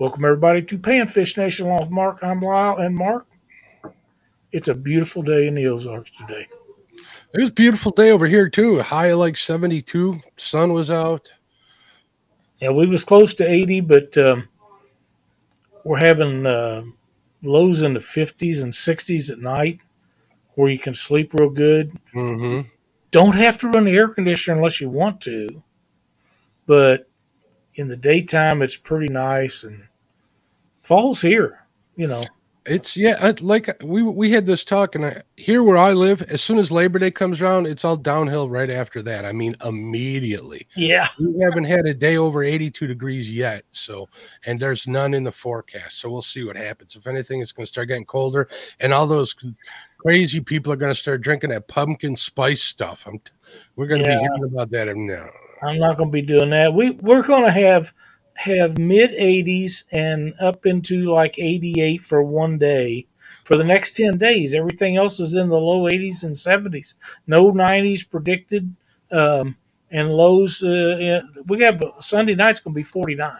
Welcome everybody to Panfish Nation along with Mark. I'm Lyle and Mark. It's a beautiful day in the Ozarks today. It was a beautiful day over here too. High like 72. Sun was out. Yeah, we was close to 80, but um, we're having uh, lows in the 50s and 60s at night where you can sleep real good. Mm-hmm. Don't have to run the air conditioner unless you want to, but in the daytime it's pretty nice and fall's here. You know, It's yeah, I- like we we had this talk, and I, here where I live, as soon as Labor Day comes around, it's all downhill right after that. I mean, immediately. yeah, We haven't had a day over 82 degrees yet, so and there's none in the forecast. So we'll see what happens. If anything, it's going to start getting colder, and all those crazy people are going to start drinking that pumpkin spice stuff. I'm, we're going to Yeah. be hearing about that now. Uh, I'm not going to be doing that. We we're going to have have mid 80s and up into like 88 for one day for the next 10 days. Everything else is in the low 80s and 70s. No 90s predicted. Um, and lows, uh, we have Sunday night's going to be 49.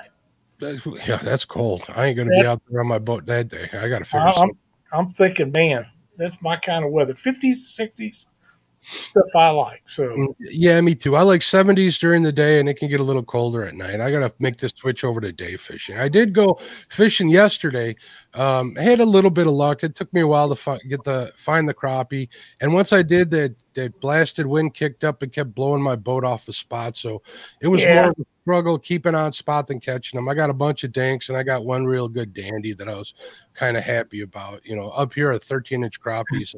Yeah, that's cold. I ain't going to be out there on my boat that day. I got to figure I- I'm thinking, man, that's my kind of weather. 50s, 60s, stuff I like. So, Yeah, me too. I like 70s during the day and it can get a little colder at night. I got to make this switch over to day fishing. I did go fishing yesterday. Um, I had a little bit of luck. It took me a while to fi- get the find the crappie. And once I did that, that blasted wind kicked up and kept blowing my boat off the spot. So it was Yeah. more of a struggle keeping on spot than catching them. I got a bunch of dinks and I got one real good dandy that I was kind of happy about. You know, up here a 13 inch crappie is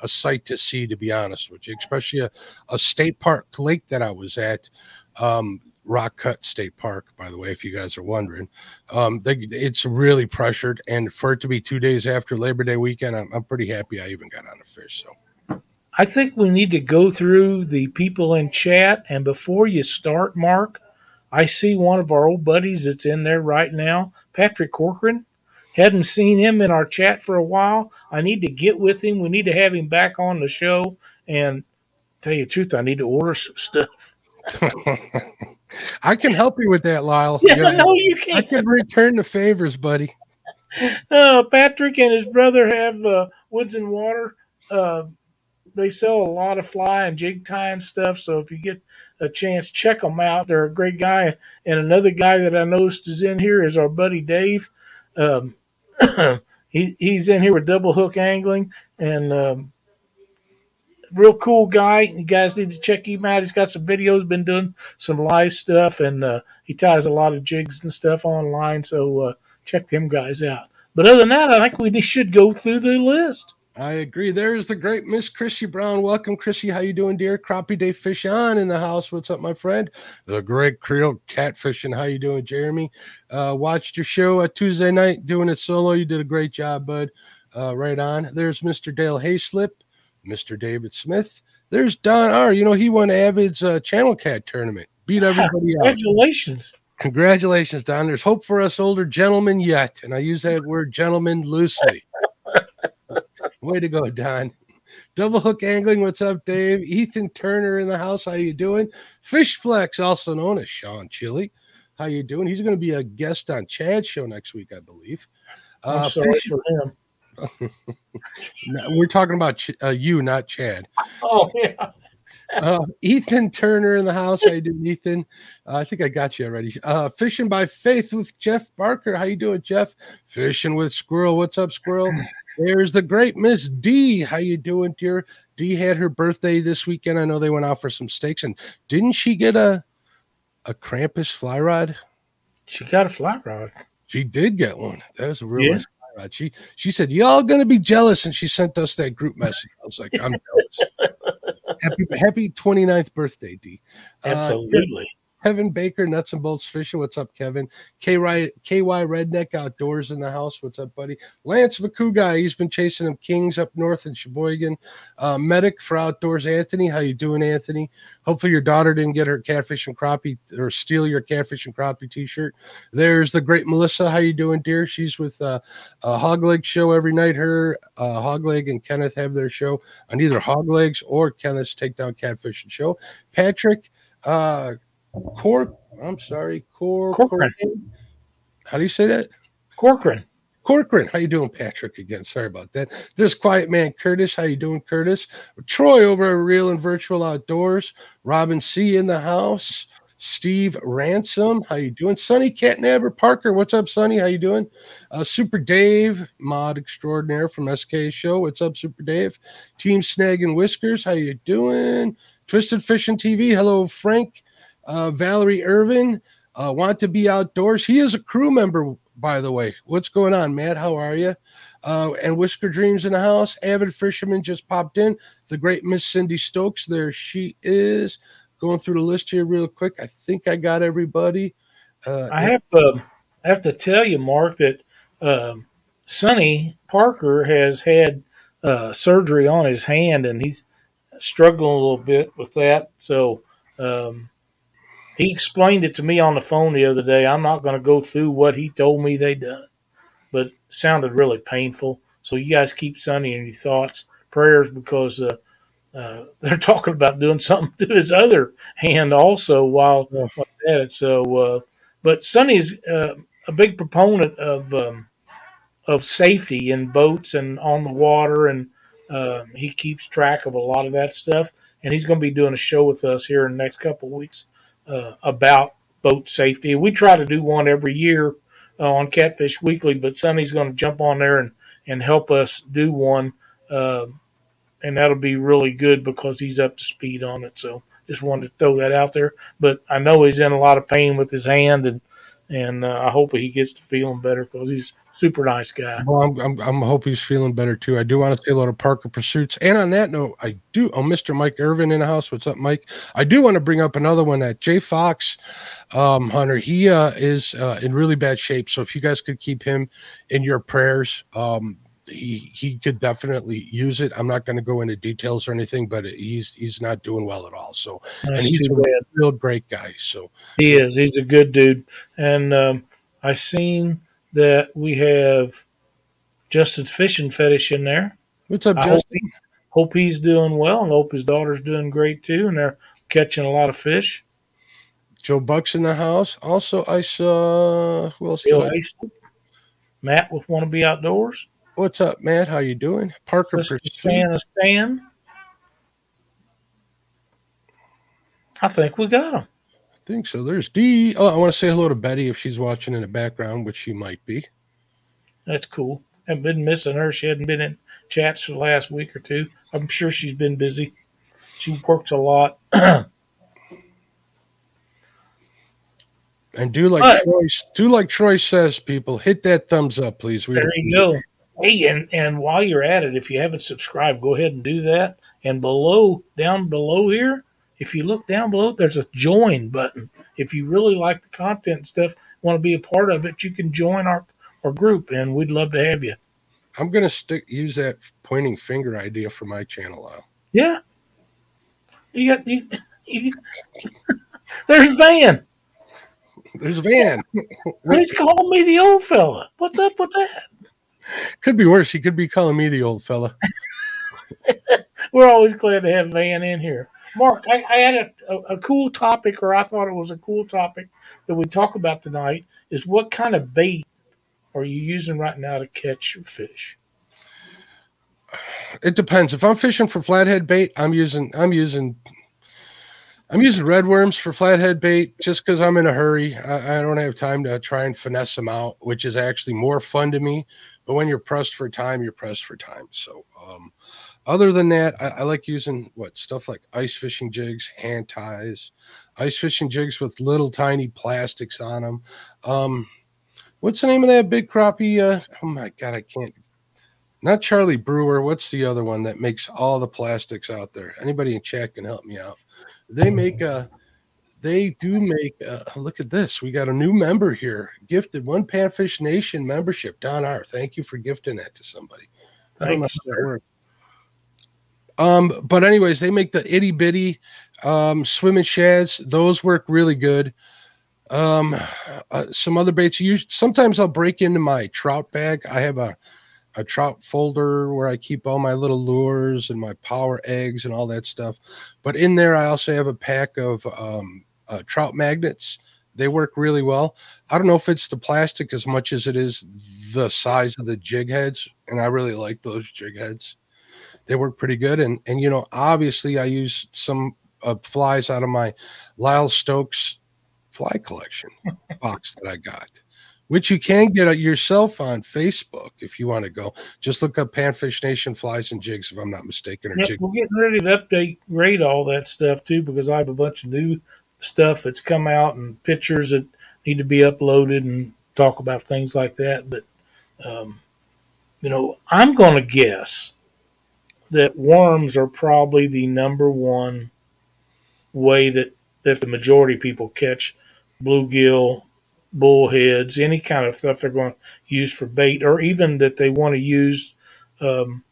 a, a sight to see, to be honest with you, especially a, a state park lake that I was at. Um, Rock Cut State Park, by the way, if you guys are wondering, um, they, it's really pressured, and for it to be two days after Labor Day weekend, I'm, I'm pretty happy I even got on the fish. So I think we need to go through the people in chat. And before you start, Mark, I see one of our old buddies that's in there right now, Patrick Corcoran. Hadn't seen him in our chat for a while. I need to get with him. We need to have him back on the show. And tell you the truth, I need to order some stuff. I can help you with that, Lyle. Yeah, no, you I can't. I can return the favors, buddy. Uh, Patrick and his brother have uh, Woods and Water. Uh, they sell a lot of fly and jig tying stuff. So if you get a chance, check them out. They're a great guy. And another guy that I noticed is in here is our buddy Dave. Um, he he's in here with double hook angling and um, real cool guy. You guys need to check him out. He's got some videos, been doing some live stuff, and uh, he ties a lot of jigs and stuff online. So uh, check them guys out. But other than that, I think we should go through the list. I agree. There's the great Miss Chrissy Brown. Welcome, Chrissy. How you doing, dear? Crappie Day Fish on in the house. What's up, my friend? The great Creole Catfishing. How you doing, Jeremy? Uh, watched your show at Tuesday night, doing it solo. You did a great job, bud. Uh, right on. There's Mr. Dale Hayslip, Mr. David Smith. There's Don R. You know he won Avid's uh, Channel Cat tournament. Beat everybody out. Congratulations. Congratulations, Don. There's hope for us older gentlemen yet. And I use that word gentleman loosely. Way to go, Don. Double hook angling. What's up, Dave? Ethan Turner in the house. How you doing? Fish Flex, also known as Sean Chili. How you doing? He's going to be a guest on Chad's show next week, I believe. Uh, sorry Fish- for him. we're talking about Ch- uh, you, not Chad. Oh yeah. uh, Ethan Turner in the house. How you doing, Ethan? Uh, I think I got you already. Uh, Fishing by Faith with Jeff Barker. How you doing, Jeff? Fishing with Squirrel. What's up, Squirrel? There's the great Miss D. How you doing, dear? D had her birthday this weekend. I know they went out for some steaks, and didn't she get a a Krampus fly rod? She got a fly rod. She did get one. That was a real Yeah. nice fly rod. She she said, "Y'all gonna be jealous," and she sent us that group message. I was like, "I'm jealous." happy happy 29th birthday, D. Uh, Absolutely. Kevin Baker, Nuts and Bolts Fishing. What's up, Kevin? KY, KY Redneck Outdoors in the house. What's up, buddy? Lance McCouga, he's been chasing them kings up north in Sheboygan. Uh, Medic for Outdoors, Anthony. How you doing, Anthony? Hopefully your daughter didn't get her catfish and crappie or steal your catfish and crappie t-shirt. There's the great Melissa. How you doing, dear? She's with uh, a Hogleg show every night. Her, uh, Hogleg and Kenneth have their show on either Hoglegs or Kenneth's Takedown catfish and Show. Patrick, uh, Cork. I'm sorry, Cor. Corcoran. How do you say that? Corcoran. Corcoran, how you doing, Patrick? Again, sorry about that. There's Quiet Man Curtis. How you doing, Curtis? Troy over at Real and Virtual Outdoors. Robin C in the house. Steve Ransom, how you doing? Sonny Catnabber Parker, what's up, Sonny? How you doing? Uh, Super Dave, mod extraordinaire from SK Show. What's up, Super Dave? Team Snag and Whiskers, how you doing? Twisted Fishing TV, hello, Frank. Uh, Valerie Irvin, uh, want to be outdoors. He is a crew member, by the way. What's going on, Matt? How are you? Uh, and Whisker Dreams in the house. Avid fisherman just popped in. The great Miss Cindy Stokes, there she is going through the list here real quick. I think I got everybody. Uh, I have to I have to tell you, Mark, that um, Sonny Parker has had uh, surgery on his hand, and he's struggling a little bit with that. So um, he explained it to me on the phone the other day. I'm not going to go through what he told me they done, but it sounded really painful. So you guys keep Sonny in your thoughts, prayers, because uh, uh, they're talking about doing something to his other hand also while, yeah. while at it. So, uh, but Sonny's uh, a big proponent of um, of safety in boats and on the water, and um, he keeps track of a lot of that stuff. And he's going to be doing a show with us here in the next couple of weeks uh, about boat safety. We try to do one every year uh, on Catfish Weekly, but Sonny's going to jump on there and and help us do one. Uh, and that'll be really good because he's up to speed on it. So just wanted to throw that out there. But I know he's in a lot of pain with his hand, and and uh, I hope he gets to feeling better because he's super nice guy. Well, I'm, I'm, I'm hope he's feeling better too. I do want to say hello to Parker Pursuits. And on that note, I do. Oh, Mr. Mike Irvin in the house. What's up, Mike? I do want to bring up another one that Jay Fox, um, Hunter. He uh, is uh, in really bad shape. So if you guys could keep him in your prayers, um, he he could definitely use it. I'm not going to go into details or anything, but he's he's not doing well at all. So That's and he's a bad. real great guy. So he is. He's a good dude. And um, I seen that we have Justin Fishing Fetish in there. What's up, Justin? Hope, he, hope, he's doing well, and hope his daughter's doing great too, and they're catching a lot of fish. Joe Buck's in the house. Also, I saw uh, who else? Bill Matt with Want to Be Outdoors. What's up, Matt? How you doing? Parker Stan Stan. I think we got him. Think so. There's D. Oh, I want to say hello to Betty if she's watching in the background, which she might be. That's cool. I've been missing her. She hadn't been in chats for the last week or two. I'm sure she's been busy. She works a lot. and do like but, Troy, do like Troy says, people hit that thumbs up, please. We there you go. Hey, and, and while you're at it, if you haven't subscribed, go ahead and do that. And below, down below here, if you look down below, there's a join button. If you really like the content and stuff, want to be a part of it, you can join our, our group, and we'd love to have you. I'm gonna stick use that pointing finger idea for my channel. Yeah, you got you. you there's Van. There's Van. He's calling me the old fella. What's up with that? could be worse. He could be calling me the old fella. We're always glad to have Van in here. Mark, I, I had a, a, a, cool topic, or I thought it was a cool topic that we talk about tonight. Is what kind of bait are you using right now to catch fish? It depends. If I'm fishing for flathead bait, I'm using I'm using I'm using red worms for flathead bait just because I'm in a hurry. I, I, don't have time to try and finesse them out, which is actually more fun to me. But when you're pressed for time, you're pressed for time. So, um, other than that, I, I, like using what stuff like ice fishing jigs, hand ties, ice fishing jigs with little tiny plastics on them. Um, what's the name of that big crappie? Uh, oh my god, I can't. Not Charlie Brewer. What's the other one that makes all the plastics out there? Anybody in chat can help me out. They make a, they do make a, look at this. We got a new member here, gifted one Panfish Nation membership. Don R. Thank you for gifting that to somebody. I don't know how that works. Um, but anyways, they make the itty bitty um, swimming shads. Those work really good. Um, uh, some other baits. You sometimes I'll break into my trout bag. I have a a trout folder where I keep all my little lures and my power eggs and all that stuff. But in there, I also have a pack of um, uh, trout magnets They work really well. I don't know if it's the plastic as much as it is the size of the jig heads, and I really like those jig heads. They work pretty good, and and you know, obviously, I use some uh, flies out of my Lyle Stokes fly collection box that I got which you can get yourself on Facebook if you want to go. Just look up Panfish Nation flies and jigs, if I'm not mistaken. Or yep, jig- we're getting ready to update, grade all that stuff too, because I have a bunch of new stuff that's come out and pictures that need to be uploaded and talk about things like that. But, um, you know, I'm going to guess that worms are probably the number one way that, that the majority of people catch bluegill bullheads, any kind of stuff they're going to use for bait, or even that they want to use um,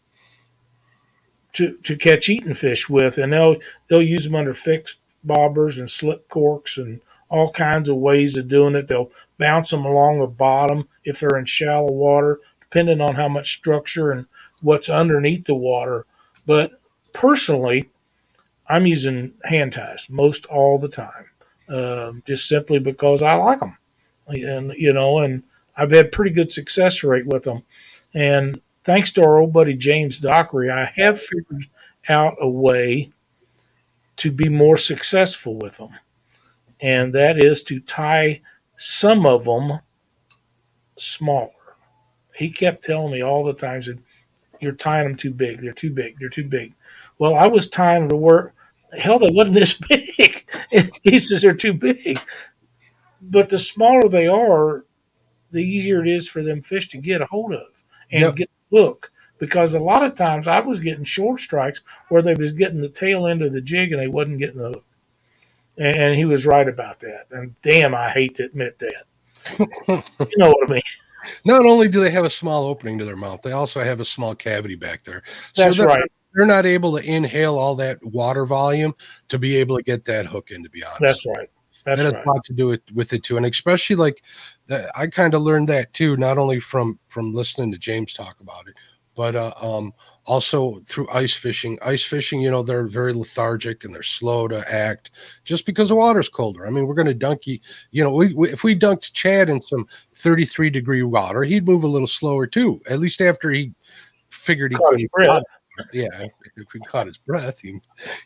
to to catch eating fish with, and they'll they'll use them under fixed bobbers and slip corks and all kinds of ways of doing it. They'll bounce them along the bottom if they're in shallow water, depending on how much structure and what's underneath the water. But personally, I'm using hand ties most all the time, um, just simply because I like them and you know, and I've had pretty good success rate with them. And thanks to our old buddy James Dockery, I have figured out a way to be more successful with them, and that is to tie some of them smaller. He kept telling me all the time that you're tying them too big. They're too big. They're too big. Well, I was tying them to work. Hell, they wasn't this big. he says they're too big but the smaller they are, the easier it is for them fish to get a hold of and yep. get the hook. Because a lot of times I was getting short strikes where they was getting the tail end of the jig and they wasn't getting the hook. And he was right about that. And damn, I hate to admit that. you know what I mean? Not only do they have a small opening to their mouth, they also have a small cavity back there. That's so right. They're not able to inhale all that water volume to be able to get that hook in, to be honest. That's right. That's that right. has a lot to do with, with it too, and especially like that, I kind of learned that too, not only from from listening to James talk about it, but uh, um, also through ice fishing. Ice fishing, you know, they're very lethargic and they're slow to act just because the water's colder. I mean, we're going to dunk you. You know, we, we, if we dunked Chad in some 33 degree water, he'd move a little slower too. At least after he figured he could. Yeah, if we caught his breath, he,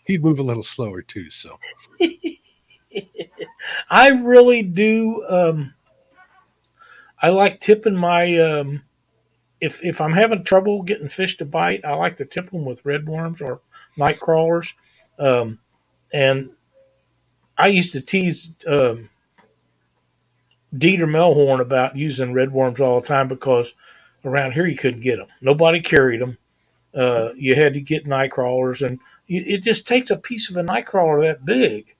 he'd move a little slower too. So. I really do. Um, I like tipping my. Um, if if I'm having trouble getting fish to bite, I like to tip them with red worms or night crawlers. Um, and I used to tease um, Dieter Melhorn about using red worms all the time because around here you couldn't get them. Nobody carried them. Uh, you had to get night crawlers, and you, it just takes a piece of a night crawler that big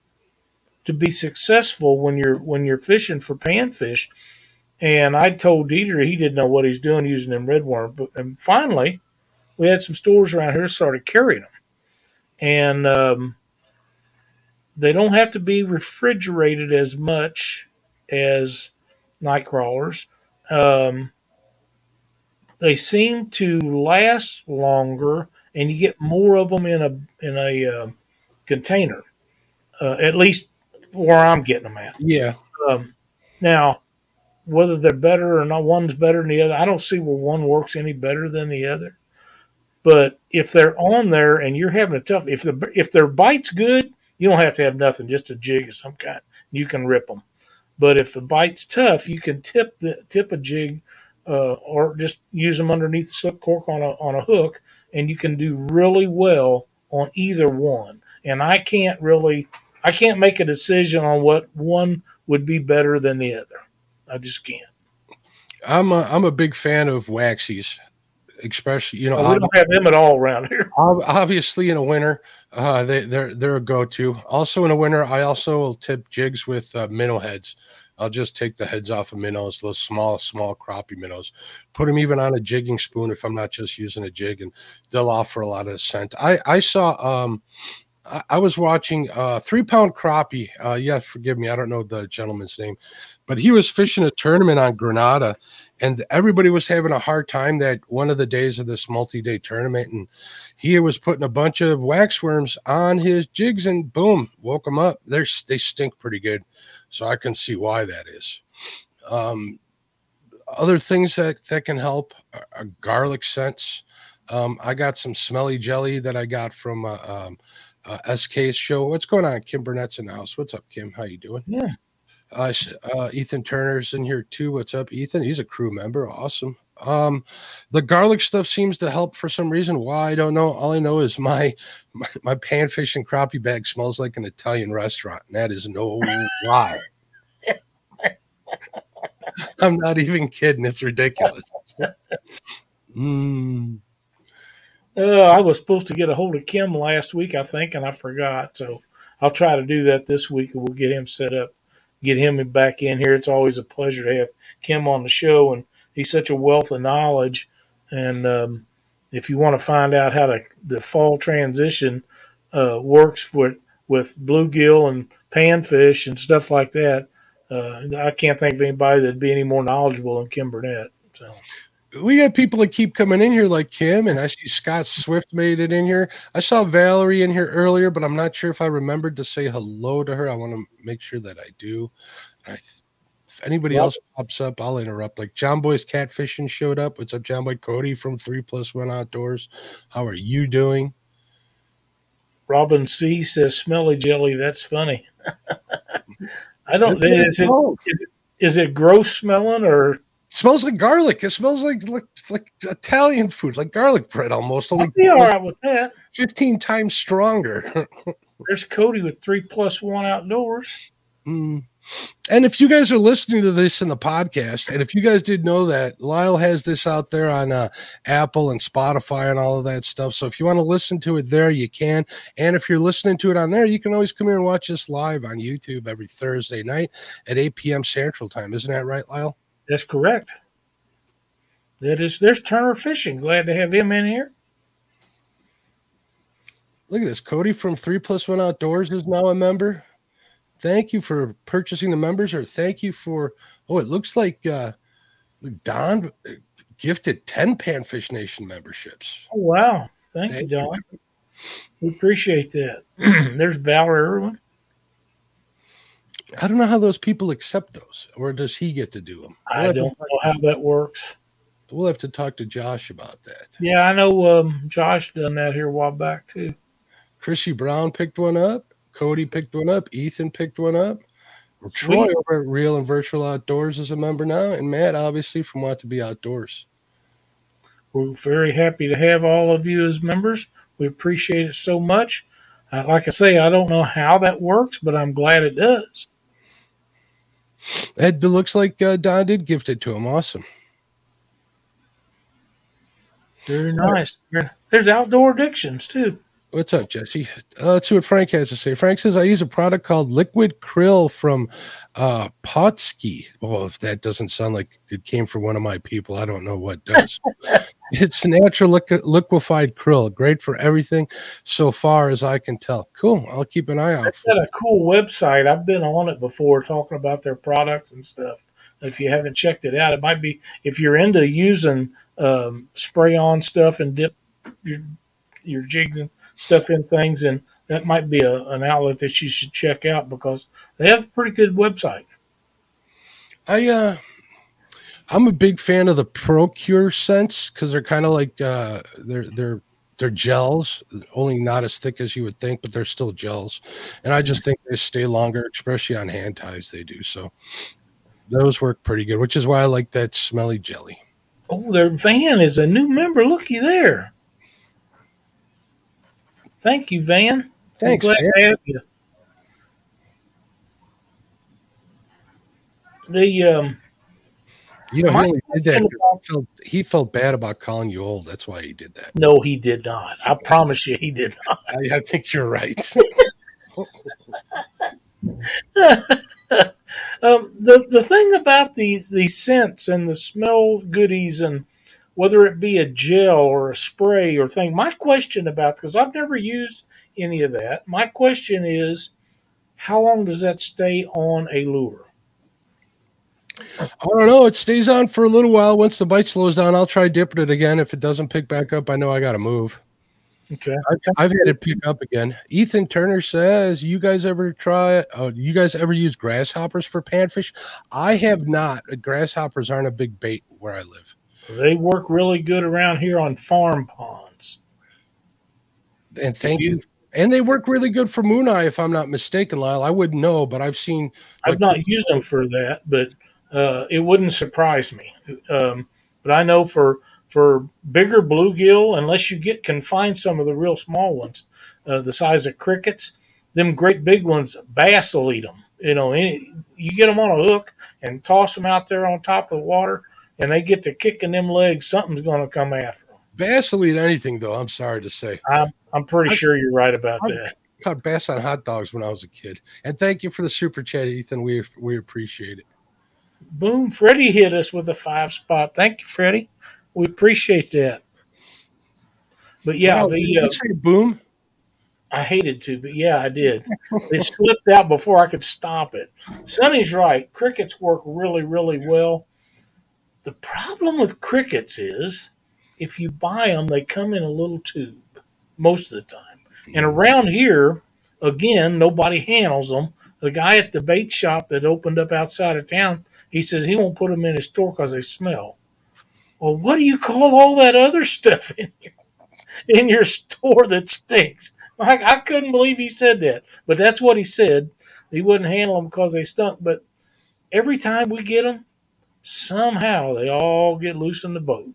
to be successful when you're when you're fishing for panfish. And I told Dieter he didn't know what he's doing using them red worm. But and finally, we had some stores around here started carrying them, and um, they don't have to be refrigerated as much as night crawlers. Um, they seem to last longer, and you get more of them in a in a uh, container. Uh, at least where I'm getting them at. Yeah. Um, now, whether they're better or not, one's better than the other. I don't see where one works any better than the other. But if they're on there and you're having a tough, if the if their bite's good, you don't have to have nothing, just a jig of some kind. You can rip them. But if the bite's tough, you can tip the tip a jig, uh, or just use them underneath the slip cork on a on a hook, and you can do really well on either one. And I can't really I can't make a decision on what one would be better than the other. I just can't. I'm a, I'm a big fan of waxies, especially you know well, we don't have them at all around here. Obviously, in a winter, uh, they they're they're a go to. Also in a winter, I also will tip jigs with uh, minnow heads. I'll just take the heads off of minnows, those small, small crappie minnows, put them even on a jigging spoon if I'm not just using a jig, and they'll offer a lot of scent. I I saw um I, I was watching uh three pound crappie. Uh yeah, forgive me, I don't know the gentleman's name, but he was fishing a tournament on Grenada and everybody was having a hard time that one of the days of this multi-day tournament and he was putting a bunch of waxworms on his jigs and boom woke them up. They're they stink pretty good so i can see why that is. Um, other things that that can help are garlic scents. Um, i got some smelly jelly that i got from uh, um, uh, sk's show. What's going on kim burnett's in the house? What's up kim? How you doing? Yeah. Uh, uh, Ethan Turner's in here too. What's up, Ethan? He's a crew member. Awesome. Um, the garlic stuff seems to help for some reason. Why I don't know. All I know is my my, my panfish and crappie bag smells like an Italian restaurant, and that is no lie. I'm not even kidding. It's ridiculous. Mm. Uh, I was supposed to get a hold of Kim last week, I think, and I forgot. So I'll try to do that this week, and we'll get him set up, get him back in here. It's always a pleasure to have Kim on the show, and he's such a wealth of knowledge. And um, if you want to find out how to, the fall transition uh, works with with bluegill and panfish and stuff like that, uh, I can't think of anybody that'd be any more knowledgeable than Kim Burnett. So. We got people that keep coming in here like Kim, and I see Scott Swift made it in here. I saw Valerie in here earlier, but I'm not sure if I remembered to say hello to her. I want to make sure that I do. I, if anybody else pops up, I'll interrupt. Like John Boy's catfishing showed up. What's up, John Boy? Cody from Three Plus One Outdoors. How are you doing? Robin C says smelly jelly. That's funny. I don't. Is it Oh, is it gross smelling or? Smells like garlic. It smells like like like Italian food, like garlic bread almost, I'll only be all right with that. 15 times stronger. There's Cody with three plus one outdoors. Mm. And if you guys are listening to this in the podcast, and if you guys did know that Lyle has this out there on uh, Apple and Spotify and all of that stuff. So if you want to listen to it there, you can. And if you're listening to it on there, you can always come here and watch us live on YouTube every Thursday night at 8 p.m. Central Time. Isn't that right, Lyle? That's correct. That is. There's Turner Fishing. Glad to have him in here. Look at this. Cody from Three Plus One Outdoors is now a member. Thank you for purchasing the members, or thank you for. Oh, it looks like uh, Don gifted 10 Panfish Nation memberships. Oh wow! Thank, Thank you, Don. We appreciate that. There's Valor Irwin. I don't know how those people accept those, or does he get to do them? We'll I don't know how that works. We'll have to talk to Josh about that. Yeah, I know. Um, Josh done that here a while back too. Chrissy Brown picked one up. Cody picked one up. Ethan picked one up. Sweet. Troy over at Real and Virtual Outdoors is a member now, and Matt obviously from Want to Be Outdoors. We're very happy to have all of you as members. We appreciate it so much. Uh, like I say, I don't know how that works, but I'm glad it does. It looks like uh, Don did gift it to him. Awesome. Very nice. There's outdoor addictions too. What's up, Jesse? Uh, let's see what Frank has to say. Frank says, I use a product called Liquid Krill from uh, Pautzke. Well, if that doesn't sound like it came from one of my people, I don't know what does. it's natural liqu- liquefied krill, great for everything so far as I can tell. Cool. I'll keep an eye out They've for got a cool website. I've been on it before talking about their products and stuff. If you haven't checked it out, it might be if you're into using um, spray on stuff and dip your your jigs and stuff in things, and that might be a, an outlet that you should check out because they have a pretty good website. I uh I'm a big fan of the Pro-Cure scents because they're kind of like uh they're they're they're gels, only not as thick as you would think, but they're still gels. And I just think they stay longer, especially on hand ties. They do so. Those work pretty good, which is why I like that smelly jelly. Oh, their van is a new member. Looky there. Thank you, Van. Thanks, I'm glad man. to have you. The um, You know, he only did that. question 'cause He felt, he felt bad about calling you old. That's why he did that. no, he did not. I promise you, he did not. I, I think you're right. Um, the the thing about these these scents and the smell goodies and whether it be a gel or a spray or thing, my question about because I've never used any of that. My question is, how long does that stay on a lure? I don't know. It stays on for a little while. Once the bite slows down, I'll try dipping it again. If it doesn't pick back up, I know I got to move. Okay. I've, I've had it pick up again. Ethan Turner says, "You guys ever try? Oh, you guys ever use grasshoppers for panfish? I have not. Grasshoppers aren't a big bait where I live. They work really good around here on farm ponds. And thank you, you. And they work really good for moon eye, if I'm not mistaken, Lyle. I wouldn't know, but I've seen. Like, I've not used them for that, but uh, it wouldn't surprise me. Um, but I know for for bigger bluegill, unless you get can find some of the real small ones, uh, the size of crickets, them great big ones, bass will eat them. You know, any, you get them on a hook and toss them out there on top of the water, and they get to kicking them legs. Something's going to come after them. Bass will eat anything, though. I'm sorry to say. I'm I'm pretty I, sure you're right about I, that. Caught bass on hot dogs when I was a kid. And thank you for the super chat, Ethan. We we appreciate it. Boom! Freddie hit us with a five spot. Thank you, Freddie. We appreciate that. But yeah, wow, the uh, say boom. I hated to, but yeah, I did. it slipped out before I could stop it. Sonny's right. Crickets work really, really well. The problem with crickets is if you buy them, they come in a little tube most of the time. And around here, again, nobody handles them. The guy at the bait shop that opened up outside of town, he says he won't put them in his store because they smell. Well, what do you call all that other stuff in your, in your store that stinks? I, I couldn't believe he said that, but that's what he said. He wouldn't handle them because they stunk. But every time we get them, somehow they all get loose in the boat,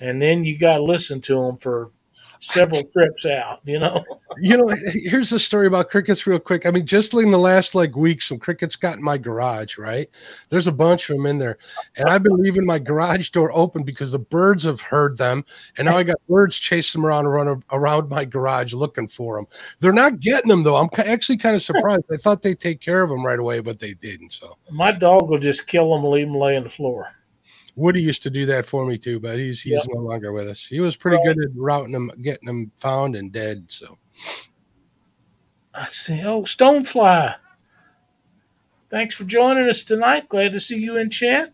and then you got to listen to them for several trips out, you know. you know, here's the story about crickets real quick. I mean, just in the last like week, some crickets got in my garage, right? There's a bunch of them in there. And I've been leaving my garage door open because the birds have heard them. And now I got birds chasing them around around, around my garage looking for them. They're not getting them though. I'm actually kind of surprised. I thought they'd take care of them right away, but they didn't. So my dog will just kill them, leave them lay on the floor. Woody used to do that for me too, but he's he's no longer with us. He was pretty right. good at routing them, getting them found and dead. So I see. Oh, Stonefly. Thanks for joining us tonight. Glad to see you in chat.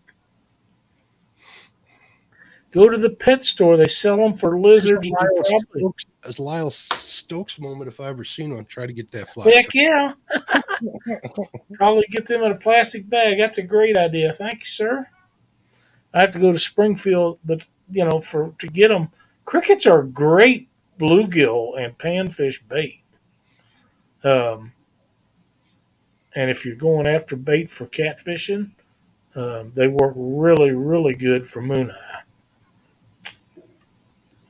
Go to the pet store. They sell them for lizards. Lyle Stokes, as Lyle Stokes moment, if I ever seen one, try to get that fly. Heck yeah. Probably get them in a plastic bag. That's a great idea. Thank you, sir. I have to go to Springfield, but you know, for to get them, crickets are great bluegill and panfish bait. Um, and if you're going after bait for catfishing, um, they work really, really good for moon eye.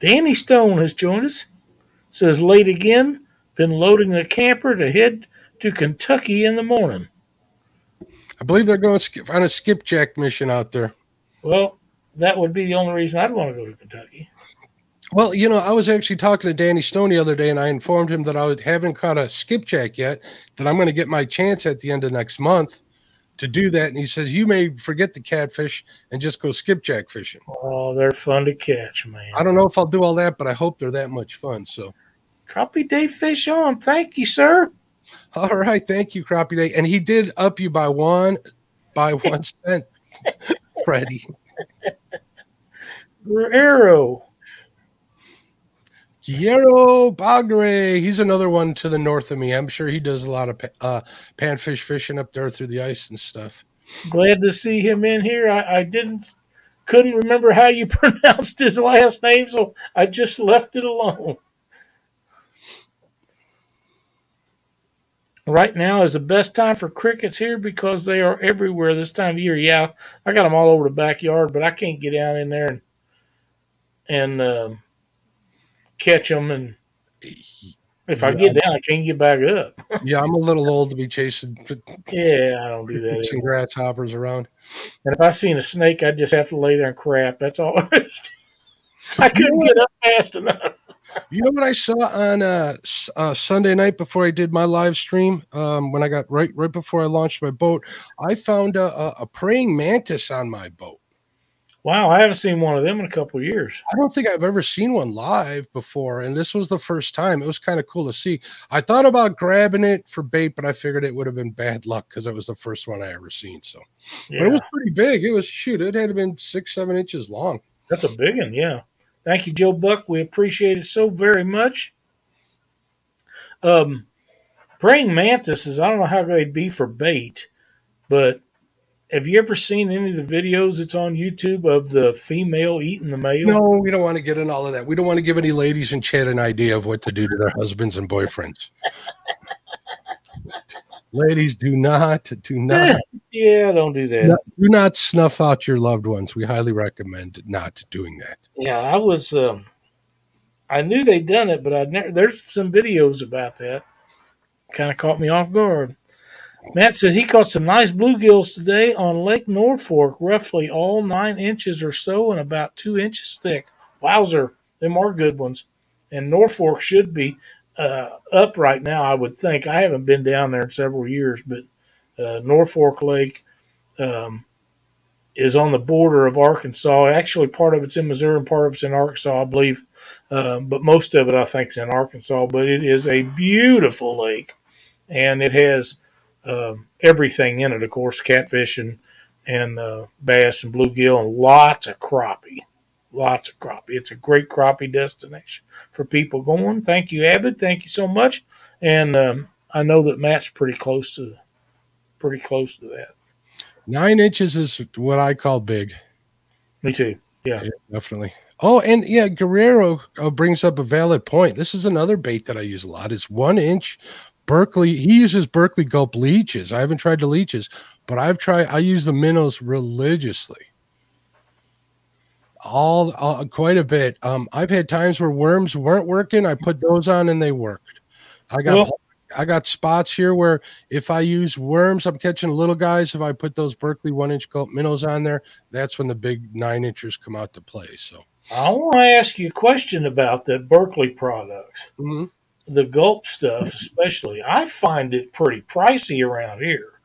Danny Stone has joined us. Says late again. Been loading the camper to head to Kentucky in the morning. I believe they're going on a skipjack mission out there. Well, that would be the only reason I'd want to go to Kentucky. Well, you know, I was actually talking to Danny Stone the other day, and I informed him that I haven't caught a skipjack yet. That I'm going to get my chance at the end of next month to do that. And he says you may forget the catfish and just go skipjack fishing. Oh, they're fun to catch, man. I don't know if I'll do all that, but I hope they're that much fun. So, Crappie Day fish on. Thank you, sir. All right, thank you, Crappie Day. And he did up you by one, by one cent. Freddie. Guerrero. Guerrero Bagre. He's another one to the north of me. I'm sure he does a lot of uh, panfish fishing up there through the ice and stuff. Glad to see him in here. I, I didn't, couldn't remember how you pronounced his last name, so I just left it alone. Right now is the best time for crickets here because they are everywhere this time of year. Yeah, I got them all over the backyard, but I can't get down in there and and um, catch them. And if I get down, I can't get back up. yeah, I'm a little old to be chasing. yeah, I don't do that. Chasing grasshoppers around. And if I seen a snake, I'd just have to lay there and crap. That's all. I couldn't get up fast enough you know what I saw on uh, uh, Sunday night before I did my live stream? Um, when I got right right before I launched my boat, I found a, a, a praying mantis on my boat. Wow, I haven't seen one of them in a couple years. I don't think I've ever seen one live before, and this was the first time. It was kind of cool to see. I thought about grabbing it for bait, but I figured it would have been bad luck because it was the first one I ever seen. So, Yeah, but it was pretty big. It was shoot, it had been six, seven inches long. that's a big one. Yeah. Thank you, Joe Buck. We appreciate it so very much. Um, praying mantises. I don't know how they'd be for bait, but have you ever seen any of the videos that's on YouTube of the female eating the male? No, we don't want to get in all of that. We don't want to give any ladies in chat an idea of what to do to their husbands and boyfriends. Ladies, do not, do not, Yeah, don't do that. do not snuff out your loved ones. We highly recommend not doing that. Yeah, I was. Um, I knew they'd done it, but I'd never. There's some videos about that. Kind of caught me off guard. Matt says he caught some nice bluegills today on Lake Norfork, roughly all nine inches or so and about two inches thick. Wowzer, them are good ones. And Norfork should be uh, up right now, I would think. I haven't been down there in several years, but uh, Norfork Lake um, is on the border of Arkansas. Actually, part of it's in Missouri and part of it's in Arkansas, I believe. Um, but most of it, I think, is in Arkansas. But it is a beautiful lake, and it has um, everything in it. Of course, catfish and and uh, bass and bluegill, and lots of crappie. Lots of crappie. It's a great crappie destination for people going. Thank you, Abbott. Thank you so much. And um, I know that Matt's pretty close to pretty close to that. Nine inches is what I call big. Me too. Yeah. Yeah, definitely. Oh, and yeah, Guerrero uh, brings up a valid point. This is another bait that I use a lot. Is one inch Berkley. He uses Berkley gulp leeches. I haven't tried the leeches, but I've tried. I use the minnows religiously. All, all quite a bit. Um, I've had times where worms weren't working. I put those on and they worked. I got Well- I got spots here where if I use worms, I'm catching little guys. If I put those Berkley one inch gulp minnows on there, that's when the big nine inchers come out to play. So. I want to ask you a question about the Berkley products, Mhm. the gulp stuff, especially. I find it pretty pricey around here.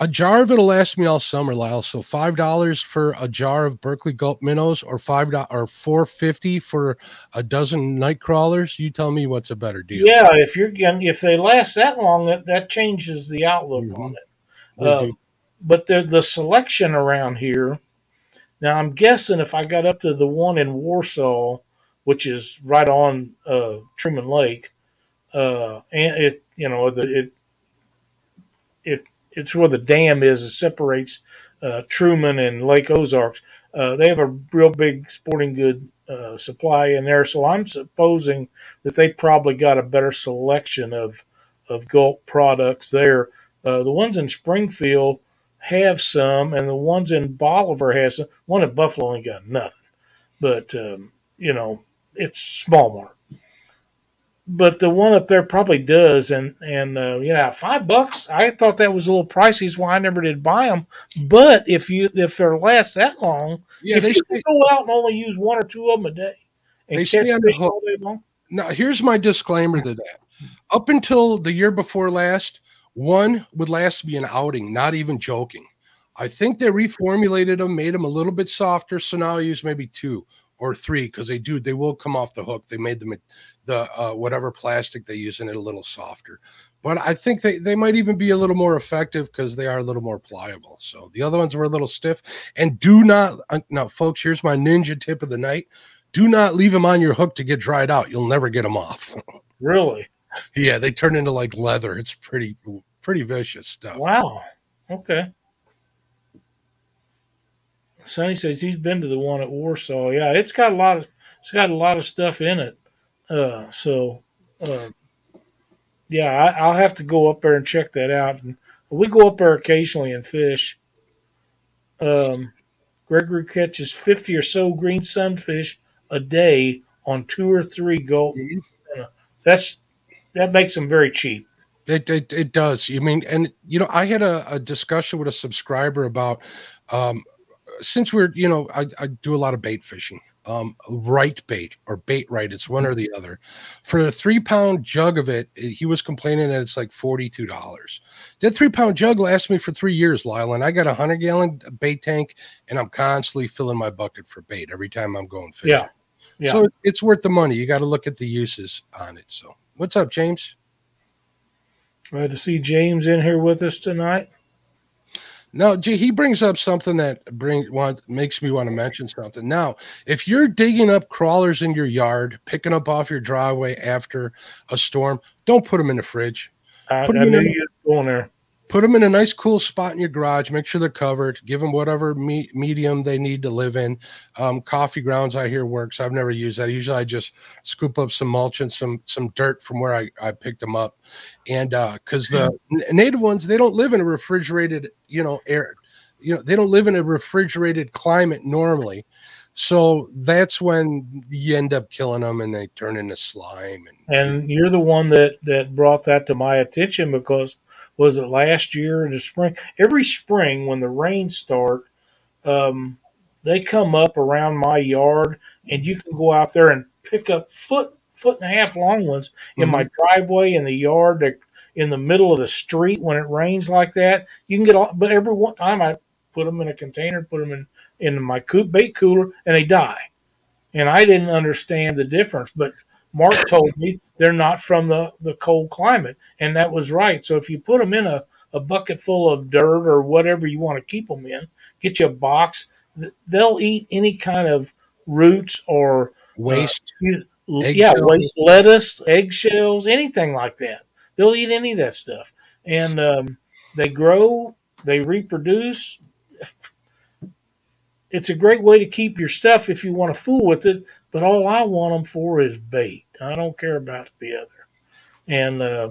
A jar of it'll last me all summer, Lyle. So five dollars for a jar of Berkley Gulp minnows, or five or four fifty for a dozen night crawlers. You tell me what's a better deal. Yeah, if you're getting, if they last that long, that, that changes the outlook Mhm. on it. Uh, but the the selection around here. Now I'm guessing if I got up to the one in Warsaw, which is right on uh, Truman Lake, uh, and it you know it it's where the dam is. that separates uh, Truman and Lake Ozarks. Uh, they have a real big sporting good uh, supply in there, so I'm supposing that they probably got a better selection of of Gulp products there. Uh, the ones in Springfield have some, and the ones in Bolivar has some. One in Buffalo ain't got nothing, but um, you know it's small mark. But the one up there probably does, and and uh, you know five bucks. I thought that was a little pricey, is why I never did buy them. But if you if they last that long, Yeah, if they you stay, go out and only use one or two of them a day, and They stay on the hook. all day long, now here's my disclaimer to that. Up until the year before last, one would last me an outing. Not even joking. I think they reformulated them, made them a little bit softer. So now I use maybe two or three because they do. They will come off the hook. They made them the uh, whatever plastic they use in it a little softer. But I think they, they might even be a little more effective because they are a little more pliable. So the other ones were a little stiff. And do not uh, now, folks. Here's my ninja tip of the night: do not leave them on your hook to get dried out. You'll never get them off. really. yeah, they turn into like leather. It's pretty pretty vicious stuff. Wow. Okay. Sonny says he's been to the one at Warsaw. Yeah, it's got a lot of it's got a lot of stuff in it. Uh, so, uh, yeah, I, I'll have to go up there and check that out. And we go up there occasionally and fish. Um, Gregory catches fifty or so green sunfish a day on two or three gulp. That's that makes them very cheap. It, it it does. You mean, and you know, I had a, a discussion with a subscriber about um since we're you know I, I do a lot of bait fishing um, right bait or bait right. It's one or the other. For a three pound jug of it, he was complaining that it's like $42. That three pound jug lasts me for three years, Lyle. And I got a 100 gallon bait tank and I'm constantly filling my bucket for bait every time I'm going fishing. Yeah. Yeah. So it's worth the money. You got to look at the uses on it. So, what's up, James? Glad to see James in here with us tonight. No, gee, he brings up something that bring want makes me want to mention something. Now, if you're digging up crawlers in your yard, picking up off your driveway after a storm, don't put them in the fridge. I, Put knew in- going there. Put them in a nice, cool spot in your garage. Make sure they're covered. Give them whatever me- medium they need to live in. Um, coffee grounds, I hear works. I've never used that. Usually, I just scoop up some mulch and some some dirt from where I, I picked them up, and because the n- native ones they don't live in a refrigerated, you know, air, you know, they don't live in a refrigerated climate normally. So that's when you end up killing them, and they turn into slime. And And you're the one that that brought that to my attention because was it last year in the spring? Every spring when the rains start, um, they come up around my yard, and you can go out there and pick up foot foot and a half long ones in my driveway in the yard, in the middle of the street when it rains like that. You can get all, but every one time I put them in a container, put them in in my bait cooler, and they die. And I didn't understand the difference, but Mark told me they're not from the, the cold climate, and that was right. So if you put them in a, a bucket full of dirt or whatever you want to keep them in, get you a box, they'll eat any kind of roots or waste. you- yeah, Eggshells. waste lettuce, eggshells, anything like that. They'll eat any of that stuff, and um, they grow, they reproduce. It's a great way to keep your stuff if you want to fool with it. But all I want them for is bait. I don't care about the other. And uh,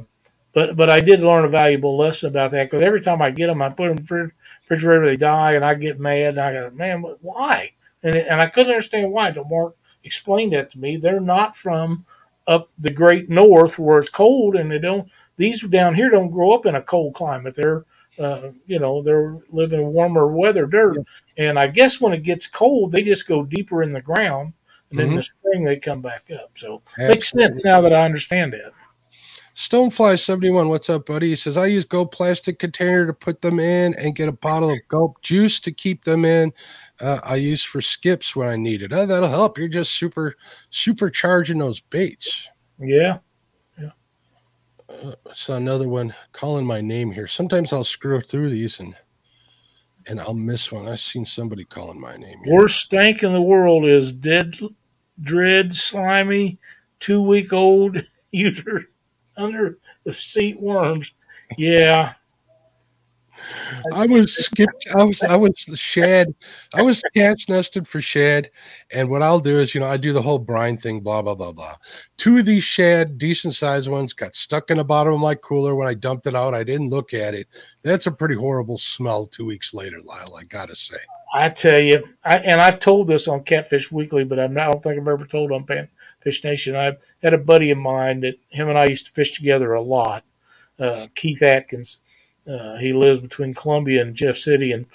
but but I did learn a valuable lesson about that because every time I get them, I put them in the refrigerator, they die, and I get mad. And I go, man, why? And and I couldn't understand why. Until Mark explained that to me. They're not from up the great north where it's cold, and they don't. These down here don't grow up in a cold climate. They're uh, you know they're living warmer weather dirt, and I guess when it gets cold, they just go deeper in the ground, and then in the spring they come back up. So makes sense now that I understand that. Stonefly71, what's up, buddy? He says, I use Go plastic container to put them in and get a bottle of Gulp juice to keep them in. Uh, I use for skips when I need it. Oh, that'll help. You're just super, super charging those baits. Yeah, Yeah. So another one calling my name here. Sometimes I'll screw through these and and I'll miss one. I've seen somebody calling my name here. worst stank in the world is dead, dread, slimy, two week old user under the seat worms. Yeah, I was skipped. I was I was shad. I was catch nested for shad, and what I'll do is, you know, I do the whole brine thing. Blah blah blah blah. Two of these shad, decent sized ones, got stuck in the bottom of my cooler when I dumped it out. I didn't look at it. That's a pretty horrible smell. Two weeks later, Lyle, I gotta say. I tell you, I, and I've told this on Catfish Weekly, but I'm not, I don't think I've ever told on Panfish Nation. I had a buddy of mine that him and I used to fish together a lot, uh, Keith Atkins. Uh, he lives between Columbia and Jeff City, and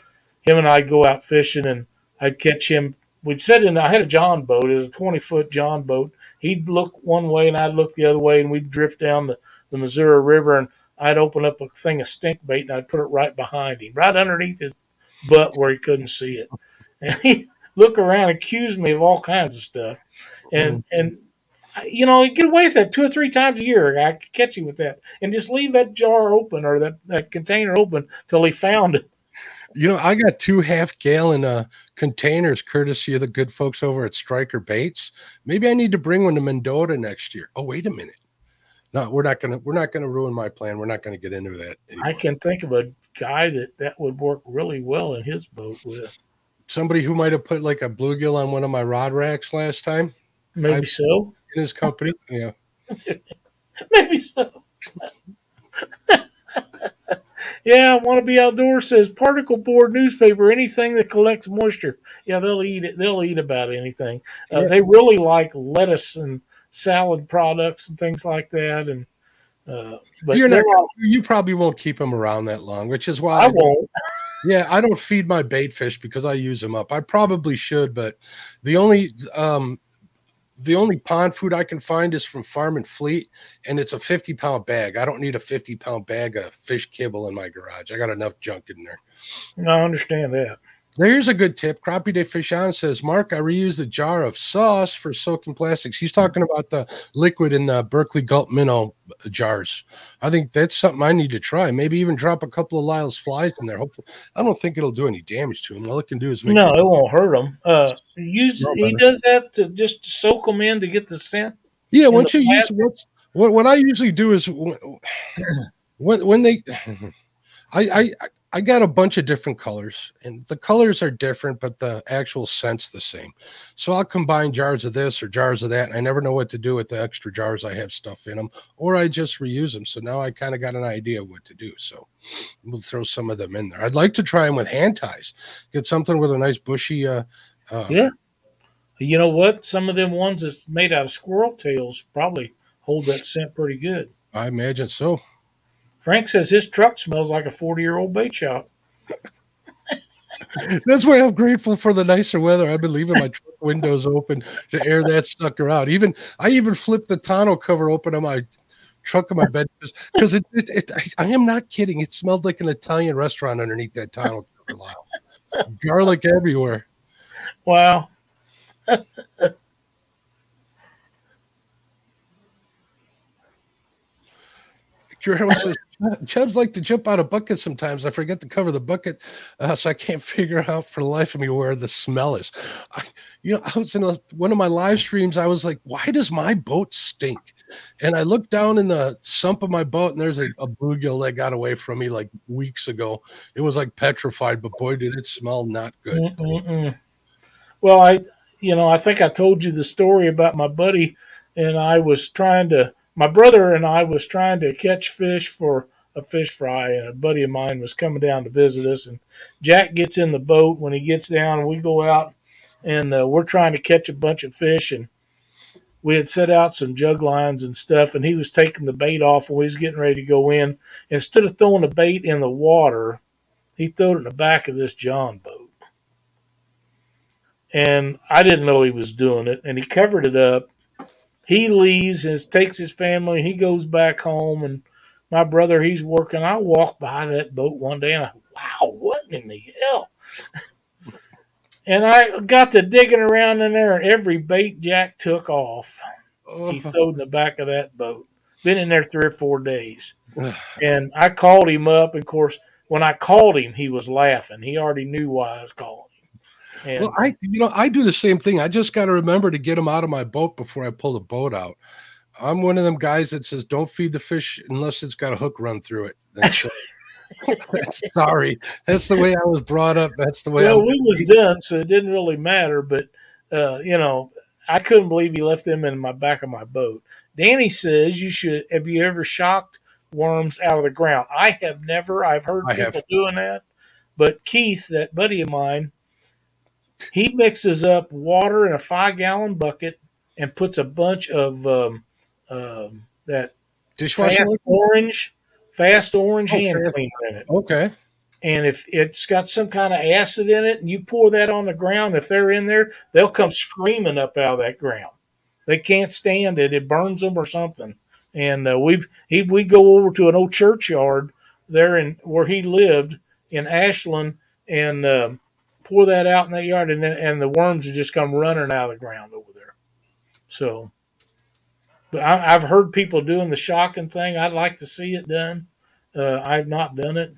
him and I'd go out fishing, and I'd catch him. We'd sit in. I had a John boat. It was a 20 foot John boat. He'd look one way, and I'd look the other way, and we'd drift down the, the Missouri River, and I'd open up a thing of stink bait, and I'd put it right behind him, right underneath his butt where he couldn't see it. And he'd look around, accuse me of all kinds of stuff, and and you know, get away with that two or three times a year. I could catch you with that, and just leave that jar open or that, that container open till he found it. You know, I got two half gallon uh, containers courtesy of the good folks over at Striker Baits. Maybe I need to bring one to Mendota next year. Oh, wait a minute. No, we're not gonna we're not gonna ruin my plan. We're not gonna get into that. I can think of a guy that that would work really well in his boat with. Somebody who might have put like a bluegill on one of my rod racks last time Maybe I- so. in his company. Yeah. Maybe so. yeah, I want to be outdoors says particle board newspaper anything that collects moisture. Yeah, they'll eat it. They'll eat about anything. Uh, Yeah. They really like lettuce and salad products and things like that. And Uh, but You're not. all- You probably won't keep them around that long, which is why I won't. Yeah, I don't feed my bait fish because I use them up. I probably should, but the only um the only pond food I can find is from Farm and Fleet, and it's a 50 pound bag. I don't need a 50 pound bag of fish kibble in my garage. I got enough junk in there. I understand that. There's a good tip. Crappie Day Fish On says, Mark, I reused the jar of sauce for soaking plastics. He's talking about the liquid in the Berkley Gulp minnow jars. I think that's something I need to try. Maybe even drop a couple of Lyle's flies in there. Hopefully, I don't think it'll do any damage to them. All it can do is make No, it- it won't hurt them. Uh, use, he does that to just soak them in to get the scent. Yeah, once you use plastic. what's, what what I usually do is when when, when they I, I I got a bunch of different colors and the colors are different, but the actual scent's the same. So I'll combine jars of this or jars of that, and I never know what to do with the extra jars I have stuff in them, or I just reuse them. So now I kind of got an idea of what to do. So we'll throw some of them in there. I'd like to try them with hand ties. Get something with a nice bushy uh, uh Yeah. You know what? Some of them ones that's made out of squirrel tails probably hold that scent pretty good. I imagine so. Frank says his truck smells like a 40 year old bait shop. That's why I'm grateful for the nicer weather. I've been leaving my truck windows open to air that sucker out. Even I even flipped the tonneau cover open on my truck in my bed because it, it, it I, I am not kidding. It smelled like an Italian restaurant underneath that tonneau cover. Lyle. Garlic everywhere. Wow. Grandma says Chubs like to jump out of buckets sometimes. I forget to cover the bucket, uh, so I can't figure out for the life of me where the smell is. I, you know, I was in a, one of my live streams. I was like, "Why does my boat stink?" And I looked down in the sump of my boat, and there's a, a bluegill that got away from me like weeks ago. It was like petrified, but boy, did it smell not good. Mm-mm-mm. Well, I, you know, I think I told you the story about my buddy, and I was trying to, my brother and I was trying to catch fish for a fish fry, and a buddy of mine was coming down to visit us, and Jack gets in the boat. When he gets down, we go out, and uh, we're trying to catch a bunch of fish, and we had set out some jug lines and stuff, and he was taking the bait off, when we was getting ready to go in. Instead of throwing the bait in the water, he threw it in the back of this John boat and I didn't know he was doing it, and he covered it up. He leaves and takes his family. He goes back home, and my brother, he's working. I walked by that boat one day, and I, wow, what in the hell? and I got to digging around in there, and every bait Jack took off, Oh, he uh-huh. throwed in the back of that boat. Been in there three or four days, and I called him up. And of course, when I called him, he was laughing. He already knew why I was calling. And Well, I you know I do the same thing. I just got to remember to get them out of my boat before I pull the boat out. I'm one of them guys that says don't feed the fish unless it's got a hook run through it. That's, sorry. That's the way I was brought up. That's the way. well, I'm, we was done, so it didn't really matter. But uh, you know, I couldn't believe he left them in my back of my boat. Danny says you should. Have you ever shocked worms out of the ground? I have never. I've heard I people have. doing that, but Keith, that buddy of mine, he mixes up water in a five gallon bucket and puts a bunch of um, um, that dishwasher. fast liquid? orange, fast orange Oh, hand fair. cleaner in it. Okay. And if it's got some kind of acid in it and you pour that on the ground, if they're in there, they'll come screaming up out of that ground. They can't stand it. It burns them or something. And uh, we've he we go over to an old churchyard there in where he lived in Ashland and um, pour that out in that yard, and then, and the worms would just come running out of the ground over there. So, but I, I've heard people doing the shocking thing. I'd like to see it done. Uh, I've not done it.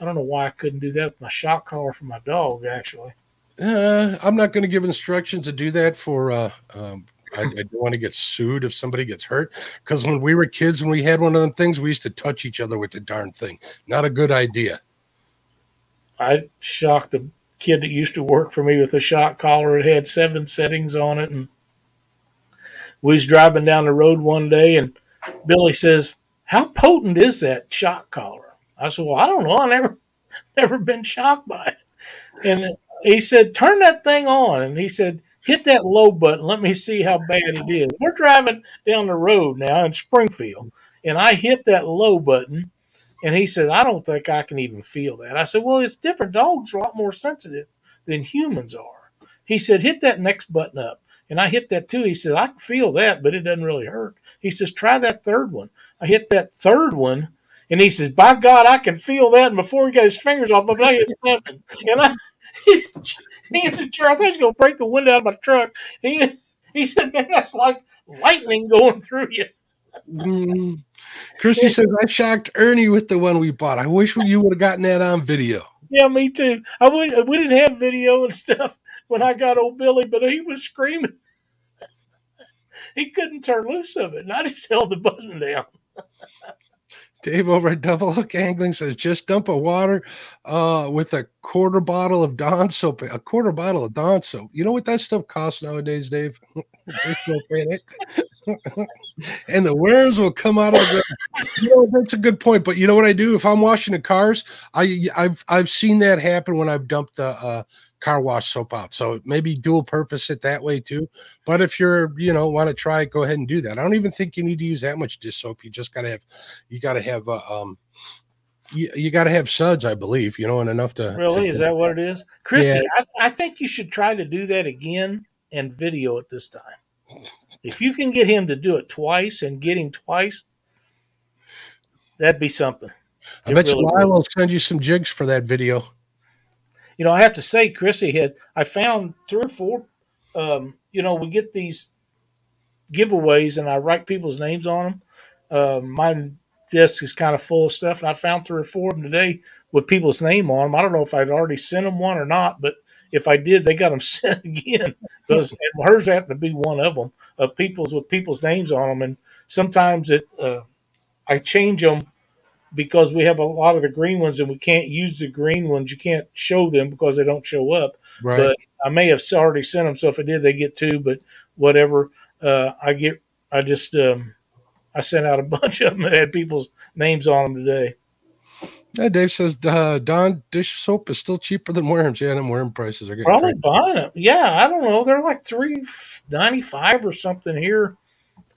I don't know why I couldn't do that with my shock collar for my dog. Actually, Uh, I'm not going to give instructions to do that for. Uh, um, I, I don't want to get sued if somebody gets hurt. Because when we were kids, when we had one of them things, we used to touch each other with the darn thing. Not a good idea. I shocked a kid that used to work for me with a shock collar. It had seven settings on it, and we was driving down the road one day, and Billy says, "How potent is that shock collar?" I said, "Well, I don't know. I never, never been shocked by it." And he said, "Turn that thing on," and he said, hit that low button. Let me see how bad it is. We're driving down the road now in Springfield, and I hit that low button, and he said, I don't think I can even feel that. I said, Well, it's different. Dogs are a lot more sensitive than humans are. He said, Hit that next button up. And I hit that too. He said, I can feel that, but it doesn't really hurt. He says, Try that third one. I hit that third one, and he says, By God, I can feel that. And before he got his fingers off of it, I hit seven. And I, he hit the chair. I thought he was going to break the window out of my truck. He, he said, Man, that's like lightning going through you. Mm. Chrissy says I shocked Ernie with the one we bought. I wish you would have gotten that on video. Yeah, me too. I would. We didn't have video and stuff when I got old Billy, but he was screaming. he couldn't turn loose of it, and I just held the button down. Dave over at Double Hook Angling says just dump a water uh, with a quarter bottle of Dawn soap. A quarter bottle of Dawn soap. You know what that stuff costs nowadays, Dave? and the worms will come out of the. You know, that's a good point. But you know what I do if I'm washing the cars? I I've I've seen that happen when I've dumped the uh, car wash soap out. So maybe dual purpose it that way too. But if you're, you know, want to try it, go ahead and do that. I don't even think you need to use that much dish soap. You just gotta have, you gotta have, uh, um, you, you got to have suds, I believe, you know, and enough to. Really, to, is that what it is, Chrissy? Yeah. I, I think you should try to do that again and video it this time. If you can get him to do it twice and get him twice, that'd be something. I it bet really you I will send you some jigs for that video. You know, I have to say, Chrissy had I found three or four. Um, you know, we get these giveaways, and I write people's names on them. Uh, my desk is kind of full of stuff, and I found three or four of them today with people's name on them. I don't know if I'd already sent them one or not, but if I did, they got them sent again because hers happened to be one of them of people's with people's names on them, and sometimes it uh, I change them because we have a lot of the green ones and we can't use the green ones. You can't show them because they don't show up. Right. But I may have already sent them, so if I did, they get two. But whatever, uh, I get. I just um, I sent out a bunch of them that had people's names on them today. Yeah, Dave says uh, Dawn dish soap is still cheaper than worms. Yeah, and worm prices are getting probably crazy. buying them. Yeah, I don't know. They're like three ninety five or something here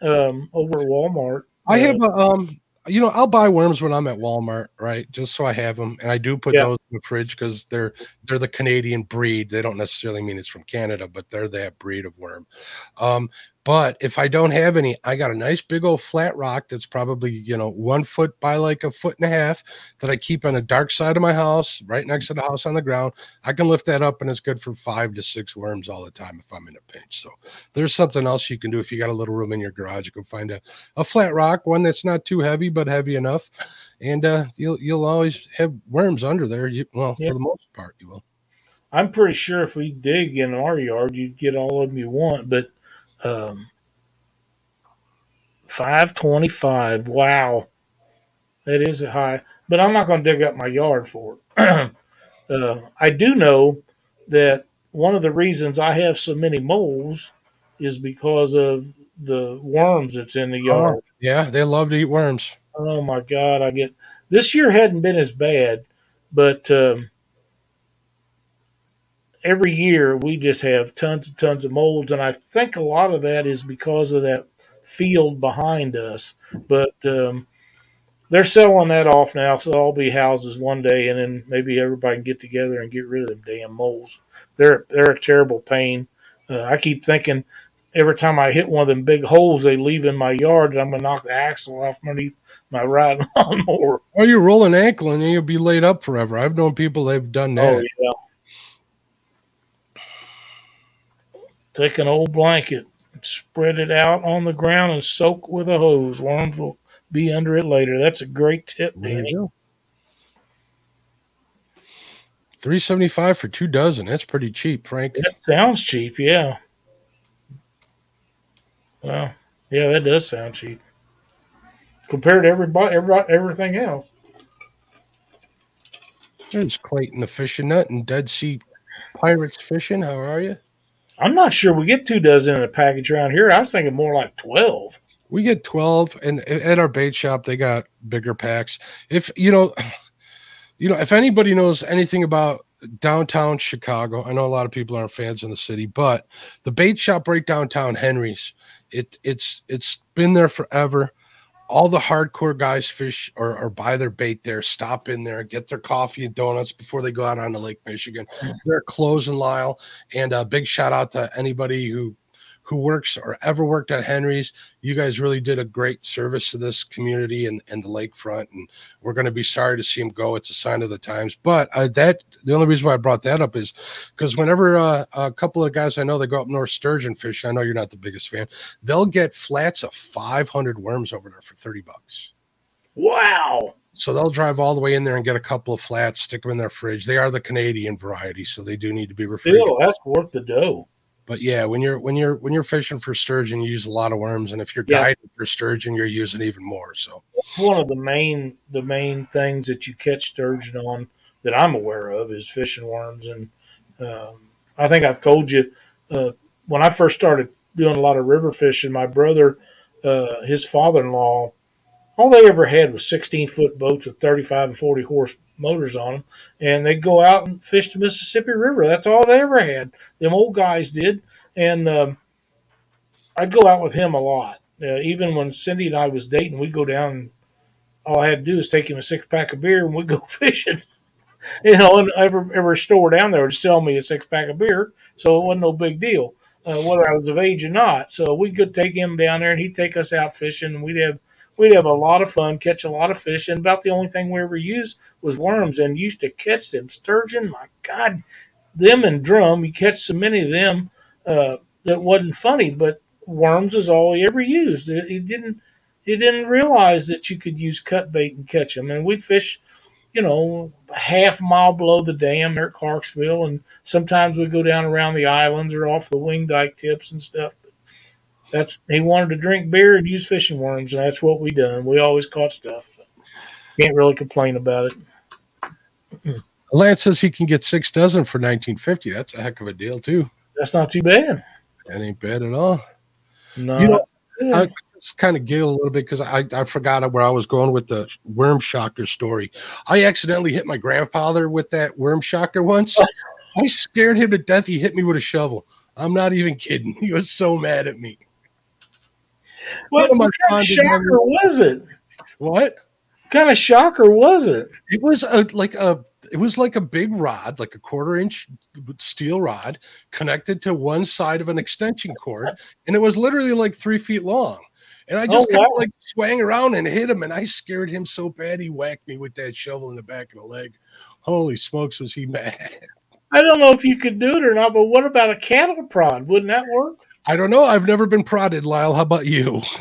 um, over Walmart. I uh, have a um, you know, I'll buy worms when I'm at Walmart, right? Just so I have them, and I do put yeah. those in the fridge because they're they're the Canadian breed. They don't necessarily mean it's from Canada, but they're that breed of worm. Um, but if I don't have any, I got a nice big old flat rock that's probably, you know, one foot by like a foot and a half that I keep on the dark side of my house, right next to the house on the ground. I can lift that up and it's good for five to six worms all the time if I'm in a pinch. So there's something else you can do if you got a little room in your garage. You can find a, a flat rock, one that's not too heavy, but heavy enough. And uh, you'll you'll always have worms under there. You, well, for the most part, you will. I'm pretty sure if we dig in our yard, you'd get all of them you want, but um, 525. Wow. That is a high. But I'm not going to dig up my yard for it. uh, I do know that one of the reasons I have so many moles is because of the worms that's in the oh, yard. Oh, yeah, they love to eat worms. Oh my God. I get this year hadn't been as bad, but um, every year we just have tons and tons of molds, and I think a lot of that is because of that field behind us. But um, they're selling that off now, so I'll be houses one day, and then maybe everybody can get together and get rid of them damn moles. They're they're a terrible pain. Uh, I keep thinking every time I hit one of them big holes they leave in my yard, I'm gonna knock the axle off underneath my riding lawnmower. Or you roll an ankle and you'll be laid up forever. I've known people they've done that. Oh yeah. Take an old blanket, spread it out on the ground, and soak with a hose. Worms will be under it later. That's a great tip, Danny. Three seventy five for two dozen. That's pretty cheap, Frank. That sounds cheap, yeah. Well, yeah, that does sound cheap compared to everybody, everybody everything else. There's Clayton the fishing nut and Dead Sea Pirates fishing. How are you? I'm not sure we get two dozen in a package around here. I was thinking more like 12. We get 12 and at our bait shop they got bigger packs. If you know you know if anybody knows anything about downtown Chicago. I know a lot of people aren't fans in the city, but the bait shop right downtown Henry's, it it's it's been there forever. All the hardcore guys fish or, or buy their bait there, stop in there, get their coffee and donuts before they go out on the Lake Michigan. Mm. They're closing Lyle. And a big shout out to anybody who who works or ever worked at Henry's. You guys really did a great service to this community and, and the lakefront. And we're going to be sorry to see him go. It's a sign of the times. But uh, that the only reason why I brought that up is because whenever uh, a couple of guys I know they go up north sturgeon fishing, I know you're not the biggest fan, they'll get flats of 500 worms over there for 30 bucks. Wow. So they'll drive all the way in there and get a couple of flats, stick them in their fridge. They are the Canadian variety, so they do need to be refrigerated. Still, that's worth the dough. But yeah, when you're when you're when you're fishing for sturgeon, you use a lot of worms, and if you're Yeah. for sturgeon, you're using even more. So one of the main the main things that you catch sturgeon on that I'm aware of is fishing worms, and um, I think I've told you uh, when I first started doing a lot of river fishing. My brother, uh, his father-in-law, all they ever had was 16 foot boats with 35 and 40 horse motors on them, and they'd go out and fish the Mississippi River. That's all they ever had. Them old guys did, and um, I'd go out with him a lot. Uh, even when Cindy and I was dating, we'd go down. And all I had to do is take him a six pack of beer, and we'd go fishing. You know, and every every store down there would sell me a six pack of beer, so it wasn't no big deal uh, whether I was of age or not. So we could take him down there, and he'd take us out fishing, and we'd have we'd have a lot of fun, catch a lot of fish, and about the only thing we ever used was worms, and used to catch them sturgeon. My God, them and drum, you catch so many of them uh, that wasn't funny, but worms is all he ever used. He didn't he didn't realize that you could use cut bait and catch them, and we'd fish. You know, a half mile below the dam there at Clarksville, and sometimes we go down around the islands or off the wing dike tips and stuff. That's he wanted to drink beer and use fishing worms, and that's what we done. We always caught stuff. Can't really complain about it. Lance says he can get six dozen for 1950. That's a heck of a deal too. That's not too bad. That ain't bad at all. No, You know, yeah. I just kind of giggle a little bit because I, I forgot where I was going with the worm shocker story. I accidentally hit my grandfather with that worm shocker once. I scared him to death. He hit me with a shovel. I'm not even kidding. He was so mad at me. What, what am I what kind of shocker was it? What? What kind of shocker was it? It was a like a it was like a big rod, like a quarter inch steel rod, connected to one side of an extension cord, and it was literally like three feet long. And I just Oh, kind of wow. like swang around and hit him, and I scared him so bad he whacked me with that shovel in the back of the leg. Holy smokes, was he mad? I don't know if you could do it or not, but what about a cattle prod? Wouldn't that work? I don't know. I've never been prodded, Lyle. How about you?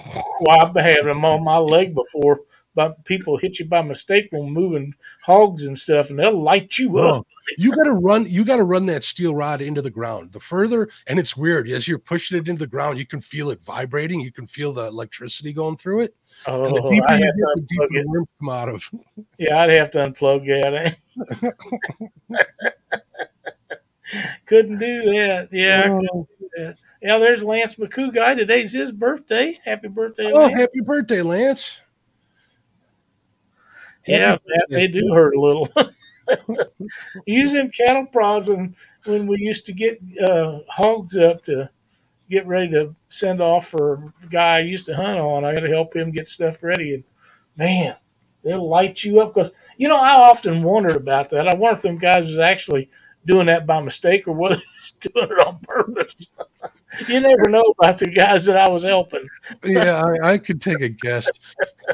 Well, I've had them on my leg before, but people hit you by mistake when moving hogs and stuff, and they'll light you up. You gotta run, you gotta run that steel rod into the ground. The further, and it's weird, as you're pushing it into the ground, you can feel it vibrating, you can feel the electricity going through it. And the Oh, deeper I you have get, to the deeper it. worms come out of. Yeah, I'd have to unplug that. Eh? couldn't do that. Yeah, I couldn't oh. do that. Yeah, there's Lance McCoo guy. Today's his birthday. Happy birthday, Oh, Lance. happy birthday, Lance. Yeah, Happy that, they do hurt a little. Using cattle prods when when we used to get uh, hogs up to get ready to send off for a guy I used to hunt on. I got to help him get stuff ready, and man, they'll light you up. Because you know, I often wondered about that. I wonder if them guys was actually doing that by mistake or whether he's doing it on purpose. you never know about the guys that I was helping. yeah, I, I could take a guess.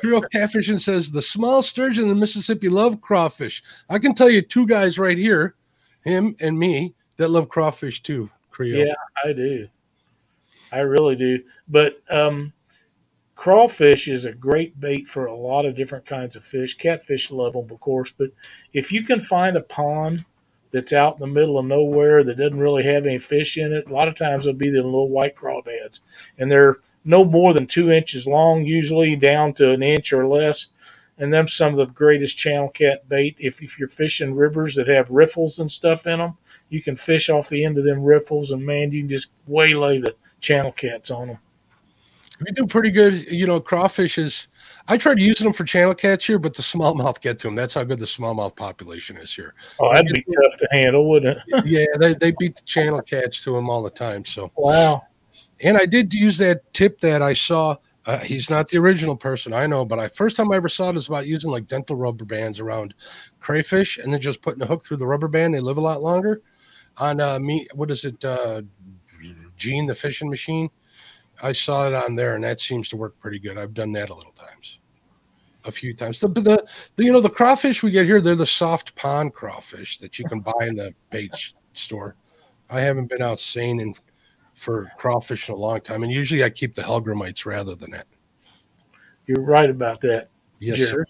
Hero Catfishing says the small sturgeon in Mississippi love crawfish. I can tell you two guys right here, him and me, that love crawfish too. Creole. Yeah, I do. I really do. But um, crawfish is a great bait for a lot of different kinds of fish. Catfish love them, of course. But if you can find a pond that's out in the middle of nowhere that doesn't really have any fish in it, a lot of times it'll be the little white crawdads. And they're no more than two inches long, usually down to an inch or less. And them some of the greatest channel cat bait. If, if you're fishing rivers that have riffles and stuff in them, you can fish off the end of them riffles, and man, you can just waylay the channel cats on them. We do pretty good. You know, crawfish is. I tried using them for channel catch here, but the smallmouth get to them. That's how good the smallmouth population is here. Oh, that'd be tough to handle, wouldn't it? yeah, they, they beat the channel catch to them all the time. So wow. And I did use that tip that I saw. Uh, he's not the original person, I know, but I first time I ever saw it is about using like dental rubber bands around crayfish and then just putting the hook through the rubber band. They live a lot longer. On uh, me, what is it? Uh, Gene the fishing machine. I saw it on there, and that seems to work pretty good. I've done that a little times, a few times. The, the, the you know the crawfish we get here, they're the soft pond crawfish that you can buy in the bait store. I haven't been out seining for crawfish in a long time, and usually I keep the hellgrammites rather than that. You're right about that. Yes, sir.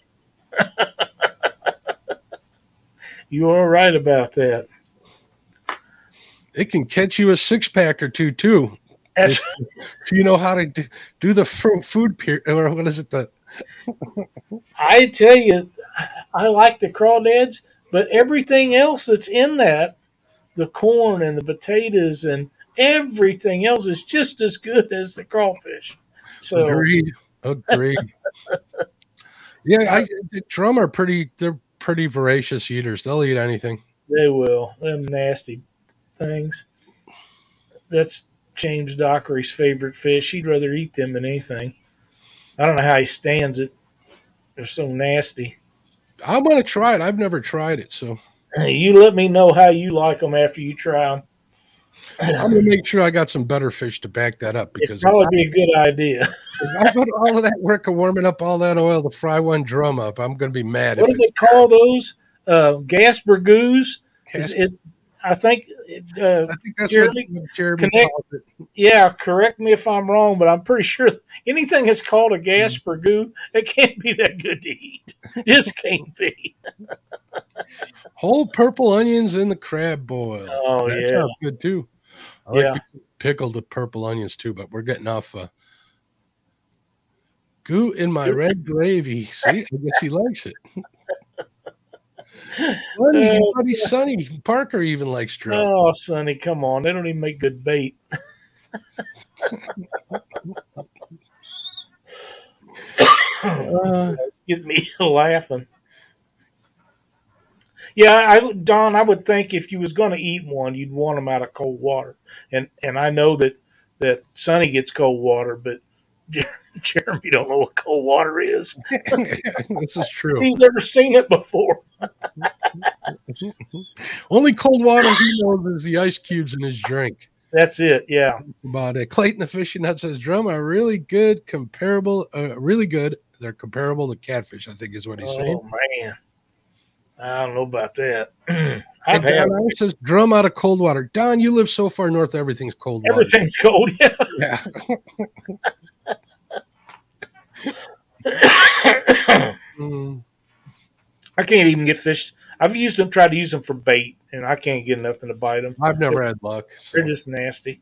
you are right about that. It can catch you a six pack or two too. If, if, you know how to do, do the food peer or what is it the I tell you, I like the crawdads, but everything else that's in that, the corn and the potatoes and everything else is just as good as the crawfish. So agreed. Agreed. yeah, I the drum are pretty they're pretty voracious eaters. They'll eat anything. They will. Them nasty things. That's James Dockery's favorite fish. He'd rather eat them than anything. I don't know how he stands it. They're so nasty. I'm gonna try it. I've never tried it, so you let me know how you like them after you try them. I'm gonna make sure I got some better fish to back that up because It'd probably be a good idea. if I put all of that work of warming up all that oil to fry one drum up, I'm gonna be mad. What do they call those? Uh, gaspergous? Is it I think. Uh, I think that's Jeremy, what Jeremy connect, Yeah, correct me if I'm wrong, but I'm pretty sure anything that's called a gas mm. burgoo, it can't be that good to eat. Just can't be. Whole purple onions in the crab boil. Oh that yeah, good too. I yeah. like pickled the purple onions too, but we're getting off. Uh, goo in my red gravy. See, I guess he likes it. Sonny, uh, buddy Sonny Parker even likes drum. Oh, Sonny, come on. They don't even make good bait. uh, get me laughing. Yeah, I Don, I would think if you was going to eat one, you'd want them out of cold water, and and I know that that Sonny gets cold water, but Jeremy don't know what cold water is. this is true. He's never seen it before. Only cold water he knows is the ice cubes in his drink. That's it. Yeah. That's about it. Clayton the fishing nut says drum are really good, comparable, uh, really good. They're comparable to catfish. I think is what he's oh, saying. Oh man, I don't know about that. I've had Don says drum out of cold water. Don, you live so far north, everything's cold. Water. Everything's cold. Yeah. yeah. Mm. I can't even get fish. I've used them, tried to use them for bait, and I can't get nothing to bite them. I've never they're, had luck. So. They're just nasty.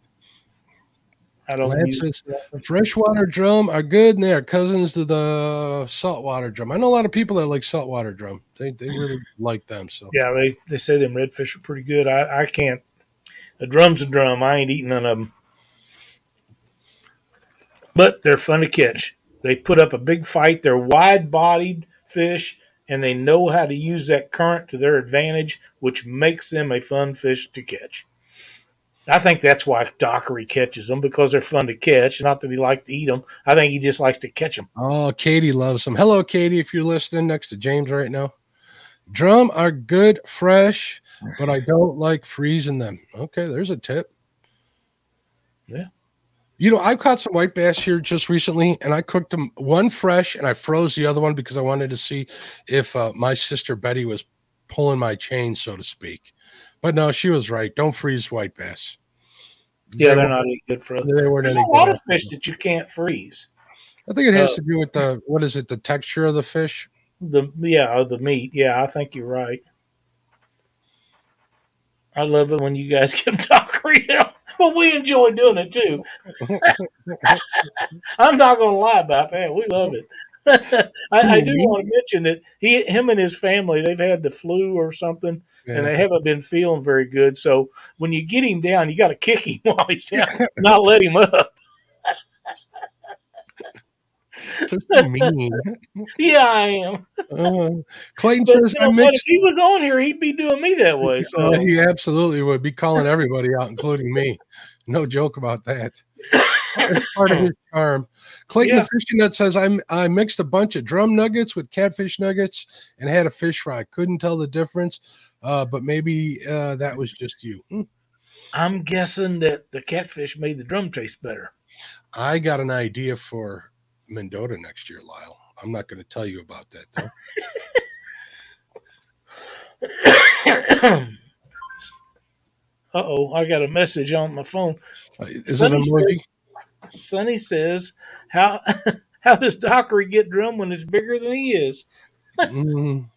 I don't Lance's freshwater drum are good, and they are cousins to the saltwater drum. I know a lot of people that like saltwater drum. They they really like them. So yeah, they they say them redfish are pretty good. I I can't. A drum's a drum. I ain't eating none of them. But they're fun to catch. They put up a big fight. They're wide bodied fish and they know how to use that current to their advantage, which makes them a fun fish to catch. I think that's why Dockery catches them because they're fun to catch. Not that he likes to eat them. I think he just likes to catch them. Oh, Katie loves them. Hello, Katie, if you're listening next to James right now. Drum are good fresh, but I don't like freezing them. Okay, there's a tip. Yeah. You know, I've caught some white bass here just recently, and I cooked them one fresh, and I froze the other one because I wanted to see if uh, my sister Betty was pulling my chain, so to speak. But no, she was right. Don't freeze white bass. Yeah, they they're not any good for. They weren't There's any a lot of fish that you can't freeze. I think it has uh, to do with the what is it? The texture of the fish. The yeah, the meat. Yeah, I think you're right. I love it when you guys give Dockery help. Well, we enjoy doing it too. I'm not going to lie about that. We love it. I, I, do mm-hmm. want to mention that he, him, and his family, they've had the flu or something, yeah. and they haven't been feeling very good. So when you get him down, you got to kick him while he's down, not let him up. So mean. Yeah, I am. Uh, Clayton But says you I know what? If he was on here, he'd be doing me that way. So he absolutely would be calling everybody out, including me. No joke about that. Part of his charm. Clayton Yeah. the fishing nut says I I mixed a bunch of drum nuggets with catfish nuggets and had a fish fry. Couldn't tell the difference, uh, but maybe uh, that was just you. Hmm. I'm guessing that the catfish made the drum taste better. I got an idea for Mendota next year, Lyle. I'm not going to tell you about that though. uh oh, I got a message on my phone. Uh, Is it a movie? Sonny says, "How how does Dockery get drum when it's bigger than he is?" Mm.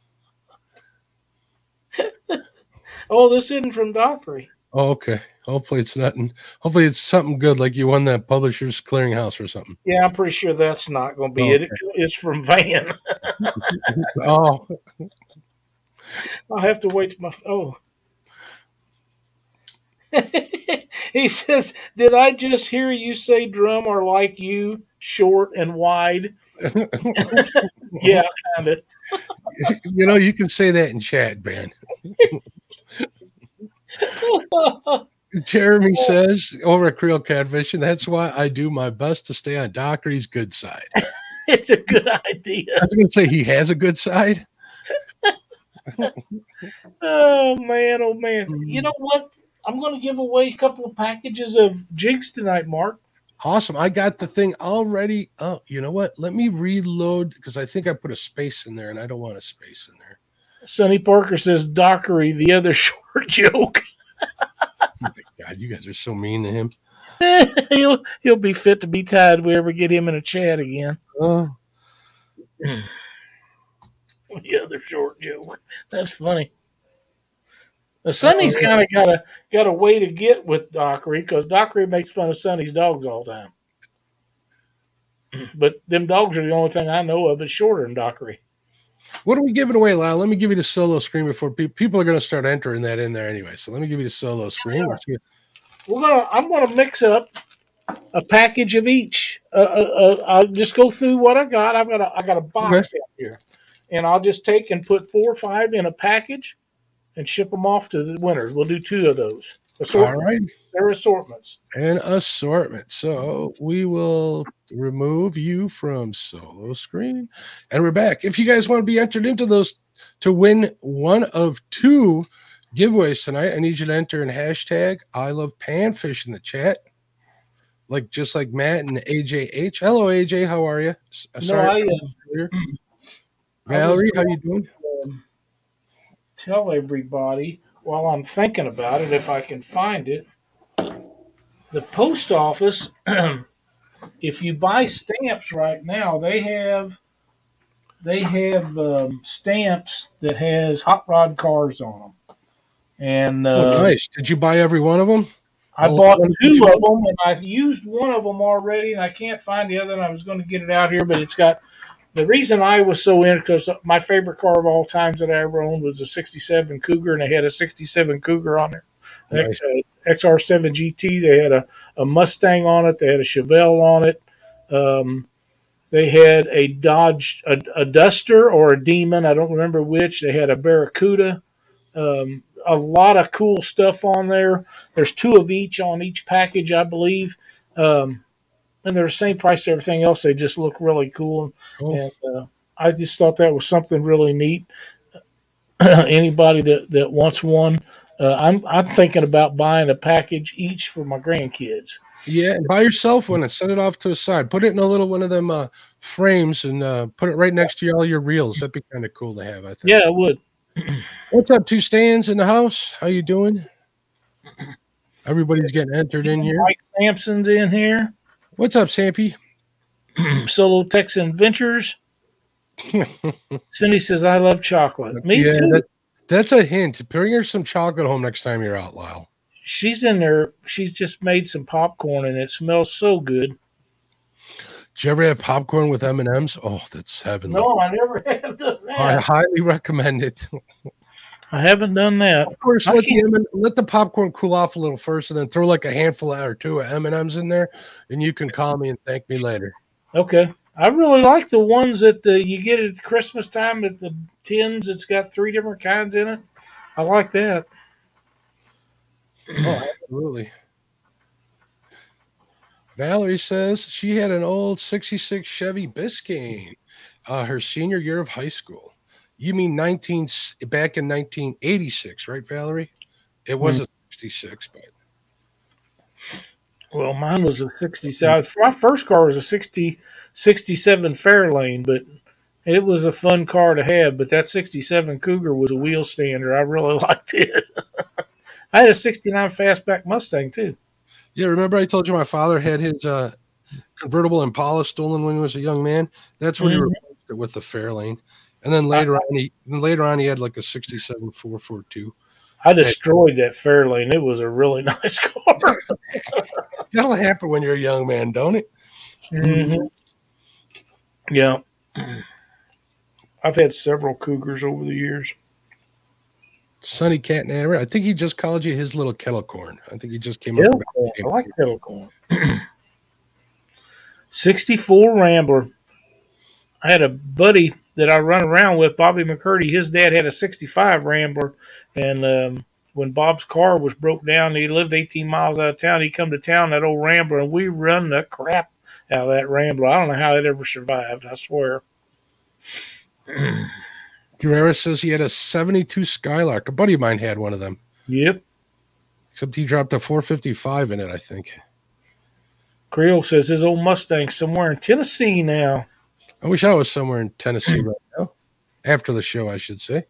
Oh, this isn't from Dockery. Oh, okay. Hopefully it's nothing. Hopefully it's something good, like you won that Publishers Clearinghouse or something. Yeah, I'm pretty sure that's not going to be it. it. It's from Van. Oh, I'll have to wait my oh. he says, "Did I just hear you say drum are like you, short and wide?" yeah, kind of. you know, you can say that in chat, man. Jeremy says over at Creole Catfishing, that's why I do my best to stay on Dockery's good side. it's a good idea. I was going to say he has a good side. Oh man, oh man. Hmm. You know what? I'm going to give away a couple of packages of jigs tonight, Mark. Awesome. I got the thing already. Oh, you know what? Let me reload because I think I put a space in there and I don't want a space in there. Sonny Parker says Dockery, the other short joke. God, you guys are so mean to him. he'll he'll be fit to be tied if we ever get him in a chat again. Oh, The other short joke. That's funny. Now, Sonny's kind of got a got a way to get with Dockery because Dockery makes fun of Sonny's dogs all the time. But them dogs are the only thing I know of that's shorter than Dockery. What are we giving away, Lyle? Let me give you the solo screen before pe- people are going to start entering that in there anyway. So let me give you the solo screen. See. We're gonna. I'm gonna mix up a package of each. Uh, uh, uh, I'll just go through what I got. I've got a. I got a box out here, and I'll just take and put four or five in a package, and ship them off to the winners. We'll do two of those. All right. They're assortments. An assortment. So we will remove you from solo screen. And we're back. If you guys want to be entered into those to win one of two giveaways tonight, I need you to enter in hashtag I love panfish in the chat. Like just like Matt and AJH. Hello AJ, how are you? S- uh, No, Sorry, I uh, earlier. I was Valerie, how you doing? um, tell everybody while I'm thinking about it, if I can find it. The post office, if you buy stamps right now, they have they have um, stamps that has hot rod cars on them, and uh, oh, nice. Did you buy every one of them? I Oh, bought two of them, and I've used one of them already, and I can't find the other. And I was going to get it out here, but it's got. The reason I was so in because my favorite car of all times that I ever owned was a '67 Cougar, and they had a '67 Cougar on there, X, uh, XR7 GT. They had a, a Mustang on it. They had a Chevelle on it. Um, they had a Dodge, a, a Duster or a Demon. I don't remember which. They had a Barracuda. Um, a lot of cool stuff on there. There's two of each on each package, I believe. Um, and they're the same price as everything else. They just look really cool. Cool. And uh, I just thought that was something really neat. Anybody that, that wants one, uh, I'm, I'm thinking about buying a package each for my grandkids. Yeah, and buy yourself one and set it off to a side. Put it in a little one of them uh, frames and uh, put it right next to all your reels. That'd be kind of cool to have. I think. Yeah, I would. What's up, two stands in the house? How you doing? Everybody's getting entered in here. Mike Sampson's in here. What's up, Sampy? Solo Texan Ventures. Cindy says, I love chocolate. Me yeah, too. that- that's a hint. Bring her some chocolate home next time you're out, Lyle. She's in there. She's just made some popcorn and it smells so good. Did you ever have popcorn with M and M's? Oh, that's heavenly. No, I never have done that. I highly recommend it. I haven't done that. Of course, let the, let the popcorn cool off a little first, and then throw like a handful or two of M and M's in there, and you can call me and thank me later. Okay. I really like the ones that uh, you get at Christmas time at the tins. It's got three different kinds in it. I like that. Oh, absolutely. Valerie says she had an old 66 Chevy Biscayne uh, her senior year of high school. You mean 19 back in 1986, right, Valerie? It was mm-hmm. a 66, but well, mine was a 67. My first car was a 60, 67 Fairlane, but it was a fun car to have. But that 67 Cougar was a wheel stander. I really liked it. I had a 69 fastback Mustang too. Yeah, remember I told you my father had his uh, convertible Impala stolen when he was a young man. That's when mm-hmm. he replaced it with the Fairlane, and then later I, on he later on he had like a '67 442. I destroyed that Fairlane. It was a really nice car. That'll happen when you're a young man, don't it? Mm-hmm. Yeah, I've had several Cougars over the years. Sonny Catnaber. I think he just called you his little kettle corn. I think he just came kettle up. Corn. I like kettle corn. 64 Rambler. I had a buddy that I run around with, Bobby McCurdy. His dad had a 65 Rambler, and um, when Bob's car was broke down, he lived 18 miles out of town. He come to town that old Rambler, and we run the crap out of that Rambler. I don't know how it ever survived. I swear. Guerrero says he had a 72 Skylark. A buddy of mine had one of them. Yep. Except he dropped a 455 in it, I think. Creole says his old Mustang somewhere in Tennessee now. I wish I was somewhere in Tennessee right now. After the show, I should say.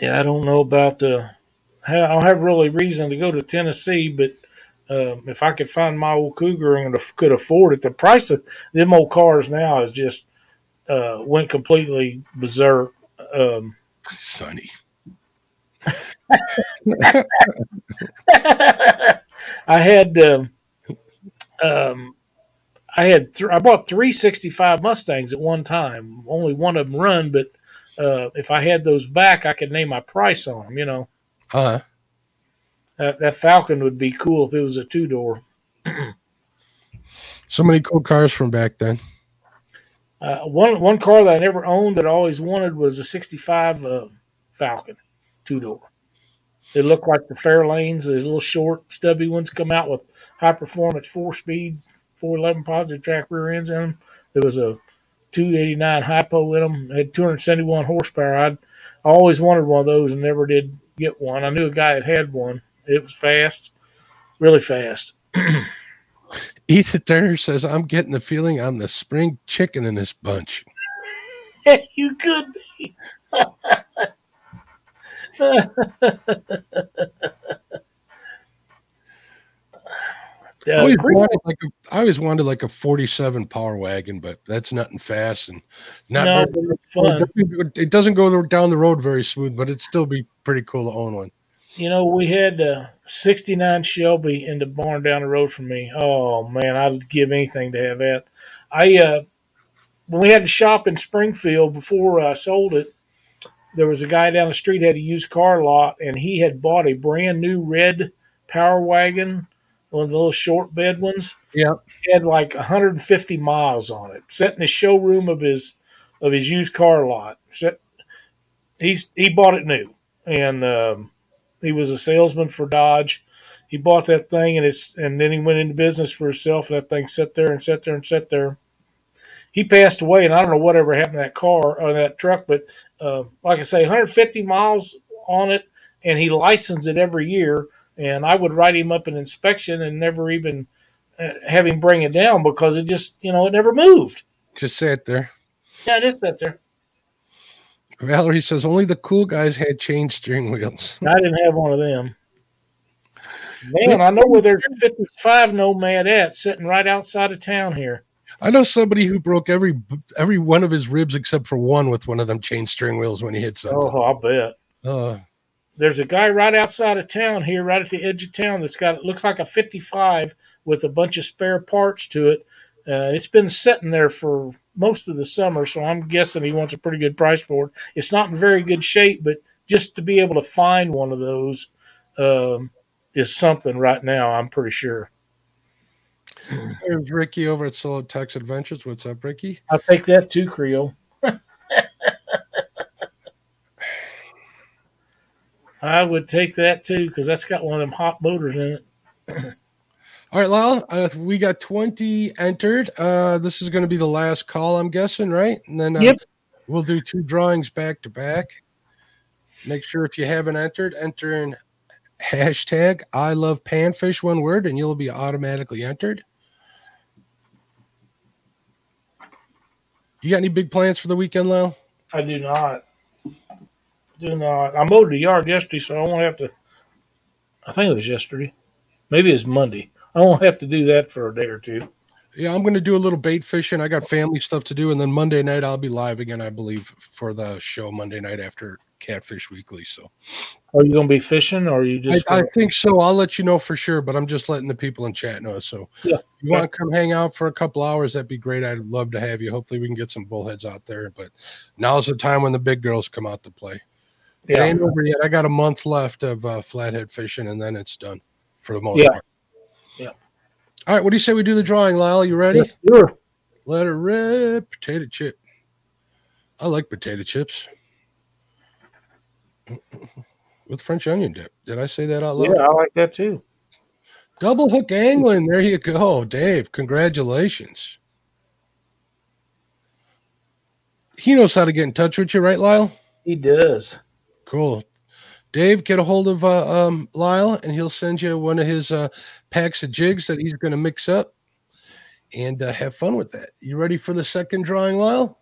Yeah, I don't know about the. I don't have really reason to go to Tennessee, but uh, if I could find my old Cougar and could afford it, the price of them old cars now is just uh, went completely berserk. Um, Sonny. I had um, um, I had th- I bought three sixty five Mustangs at one time. Only one of them run, but uh, if I had those back, I could name my price on them. You know. Uh huh. That, that Falcon would be cool if it was a two door. so many cool cars from back then. Uh, one one car that I never owned that I always wanted was a '65 uh, Falcon, two door. They look like the Fairlanes. Those little short, stubby ones come out with high performance, four speed, 411 Positraction rear ends in them. There was a 289 Hi-Po in them. it had 271 horsepower. I'd, I always wanted one of those and never did get one. I knew a guy that had one. It was fast, really fast. Ethan Turner says, I'm getting the feeling I'm the spring chicken in this bunch. you could be. I always, wanted like a, I always wanted like a 47 power wagon, but that's nothing fast and not no, very, fun. It doesn't go down the road very smooth, but it'd still be pretty cool to own one. You know, we had a 69 Shelby in the barn down the road from me. Oh man, I'd give anything to have that. I uh, when we had to shop in Springfield before I sold it, there was a guy down the street had a used car lot, and he had bought a brand new red Power Wagon, one of the little short bed ones. Yeah, had like 150 miles on it, set in the showroom of his of his used car lot. Set, he's he bought it new, and um, he was a salesman for Dodge. He bought that thing, and it's and then he went into business for himself. And that thing sat there and sat there and sat there. He passed away, and I don't know whatever happened to that car or that truck, but uh, like I say, 150 miles on it, and he licensed it every year. And I would write him up an inspection and never even uh, have him bring it down because it just, you know, it never moved. Just sat there. Yeah, it just sat there. Valerie says only the cool guys had chain steering wheels. I didn't have one of them. Man, I know where there's 55 Nomad at, sitting right outside of town here. I know somebody who broke every every one of his ribs except for one with one of them chain steering wheels when he hit something. Oh, I'll bet. Uh, There's a guy right outside of town here, right at the edge of town, that's got it looks like a 55 with a bunch of spare parts to it. Uh, it's been sitting there for most of the summer, so I'm guessing he wants a pretty good price for it. It's not in very good shape, but just to be able to find one of those um, is something right now. I'm pretty sure. There's Ricky over at Solo Tex Adventures. What's up, Ricky? I'll take that too, Creole. I would take that too because that's got one of them hot motors in it. All right, Lyle, uh, we got 20 entered. Uh, this is going to be the last call, I'm guessing, right? And then uh, Yep. we'll do two drawings back to back. Make sure if you haven't entered, enter in hashtag I love panfish, one word, and you'll be automatically entered. You got any big plans for the weekend, Lyle? I do not. Do not. I mowed the yard yesterday, so I won't have to. I think it was yesterday. Maybe it's Monday. I won't have to do that for a day or two. Yeah, I'm going to do a little bait fishing. I got family stuff to do, and then Monday night I'll be live again, I believe, for the show Monday night after Catfish Weekly. So Are you going to be fishing, or are you just? I, I think so. I'll let you know for sure, but I'm just letting the people in chat know. So Yeah. if you want to come hang out for a couple hours, that'd be great. I'd love to have you. Hopefully we can get some bullheads out there. But now's the time when the big girls come out to play. It ain't over yet. I got a month left of uh, flathead fishing, and then it's done for the most Yeah. part. All right. What do you say we do the drawing, Lyle? You ready? Yes, sure. Let her rip. Potato chip. I like potato chips with French onion dip. Did I say that out loud? Yeah, I like that too. Double hook angling. There you go, Dave. Congratulations. He knows how to get in touch with you, right, Lyle? He does. Cool. Dave, get a hold of uh, um, Lyle, and he'll send you one of his uh, packs of jigs that he's going to mix up, and uh, have fun with that. You ready for the second drawing, Lyle?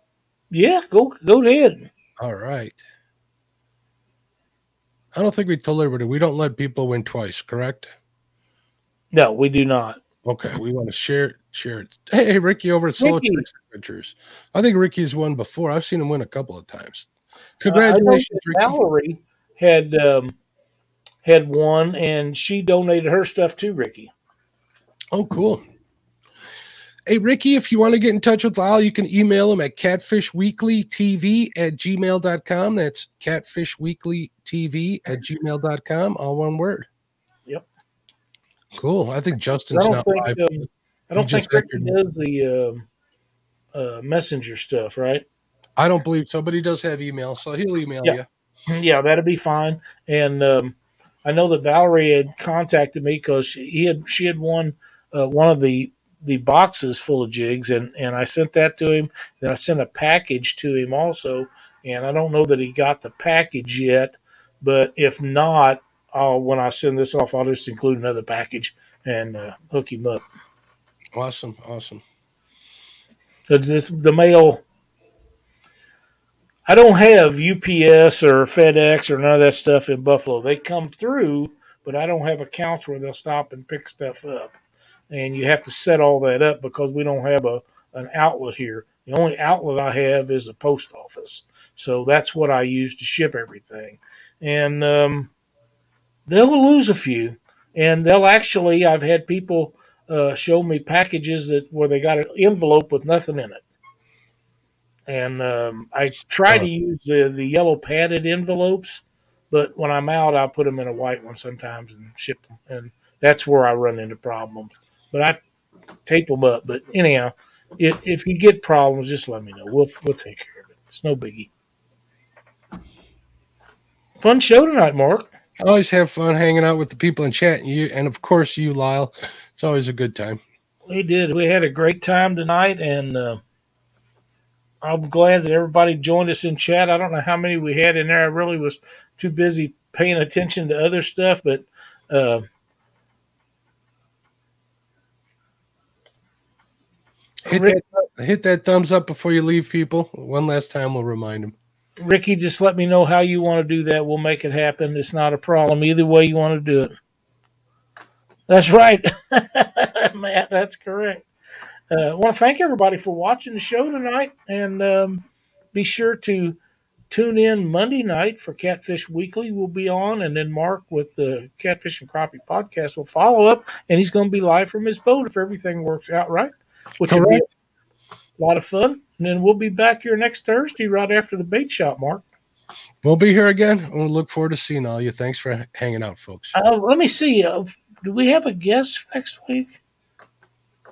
Yeah, go go ahead. All right. I don't think we told everybody we don't let people win twice, correct? No, we do not. Okay, we want to share share it. Hey, Ricky over at Solo. Adventures. I think Ricky's won before. I've seen him win a couple of times. Uh, Congratulations, Ricky. Valerie had um, had one, and she donated her stuff to Ricky. Oh, cool. Hey, Ricky, if you want to get in touch with Lyle, you can email him at catfishweeklytv at gmail.com. That's catfishweeklytv at gmail.com, all one word. Yep. Cool. I think I Justin's don't think live. um, I don't think Ricky does the um, uh, messenger stuff, right? I don't believe so, but he does have email, so he'll email Yeah. you. Yeah, that'd be fine. And um, I know that Valerie had contacted me because she he had she had won uh, one of the the boxes full of jigs, and and I sent that to him. Then I sent a package to him also, and I don't know that he got the package yet. But if not, I'll when I send this off, I'll just include another package and uh, hook him up. Awesome. Awesome. This the mail. I don't have UPS or FedEx or none of that stuff in Buffalo. They come through, but I don't have accounts where they'll stop and pick stuff up. And you have to set all that up because we don't have a an outlet here. The only outlet I have is a post office. So that's what I use to ship everything. And um, they'll lose a few. And they'll actually, I've had people uh, show me packages that where they got an envelope with nothing in it. And um, I try to use the, the yellow padded envelopes, but when I'm out, I'll put them in a white one sometimes and ship them. And that's where I run into problems. But I tape them up. But anyhow, if, if you get problems, just let me know. We'll, we'll take care of it. It's no biggie. Fun show tonight, Mark. I always have fun hanging out with the people in chat, and you, and of course you, Lyle. It's always a good time. We did. We had a great time tonight, and uh, I'm glad that everybody joined us in chat. I don't know how many we had in there. I really was too busy paying attention to other stuff, but uh, Hit Rick- that, hit that thumbs up before you leave, people. One last time, we'll remind them. Ricky, just let me know how you want to do that. We'll make it happen. It's not a problem. Either way you want to do it. That's right, Matt. That's correct. Uh, I want to thank everybody for watching the show tonight, and um, be sure to tune in Monday night for Catfish Weekly. We'll be on, and then Mark with the Catfish and Crappie podcast will follow up, and he's going to be live from his boat if everything works out right, which will be Correct. a lot of fun. And then we'll be back here next Thursday, right after the bait shop, Mark. We'll be here again, and we'll look forward to seeing all you. Thanks for hanging out, folks. Uh, let me see. Uh, do we have a guest next week?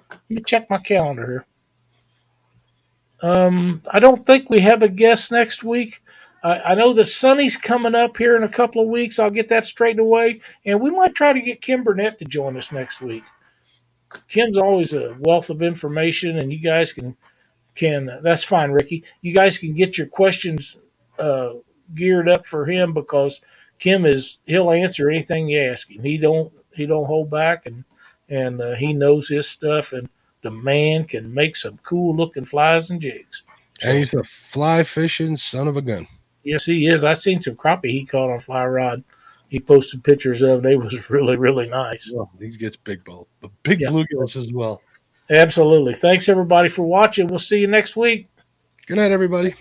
Let me check my calendar here. Um, I don't think we have a guest next week. I, I know the Sunny's coming up here in a couple of weeks. I'll get that straightened away, and we might try to get Kim Burnett to join us next week. Kim's always a wealth of information, and you guys can can that's fine, Ricky. You guys can get your questions uh, geared up for him because Kim is he'll answer anything you ask him. He don't he don't hold back, and and uh, he knows his stuff, and the man can make some cool looking flies and jigs. And he's a fly fishing son of a gun. Yes, he is. I seen some crappie he caught on fly rod. He posted pictures of. They was really really nice. Well, he gets big bull, but big Yeah. bluegills as well. Absolutely. Thanks everybody for watching. We'll see you next week. Good night, everybody.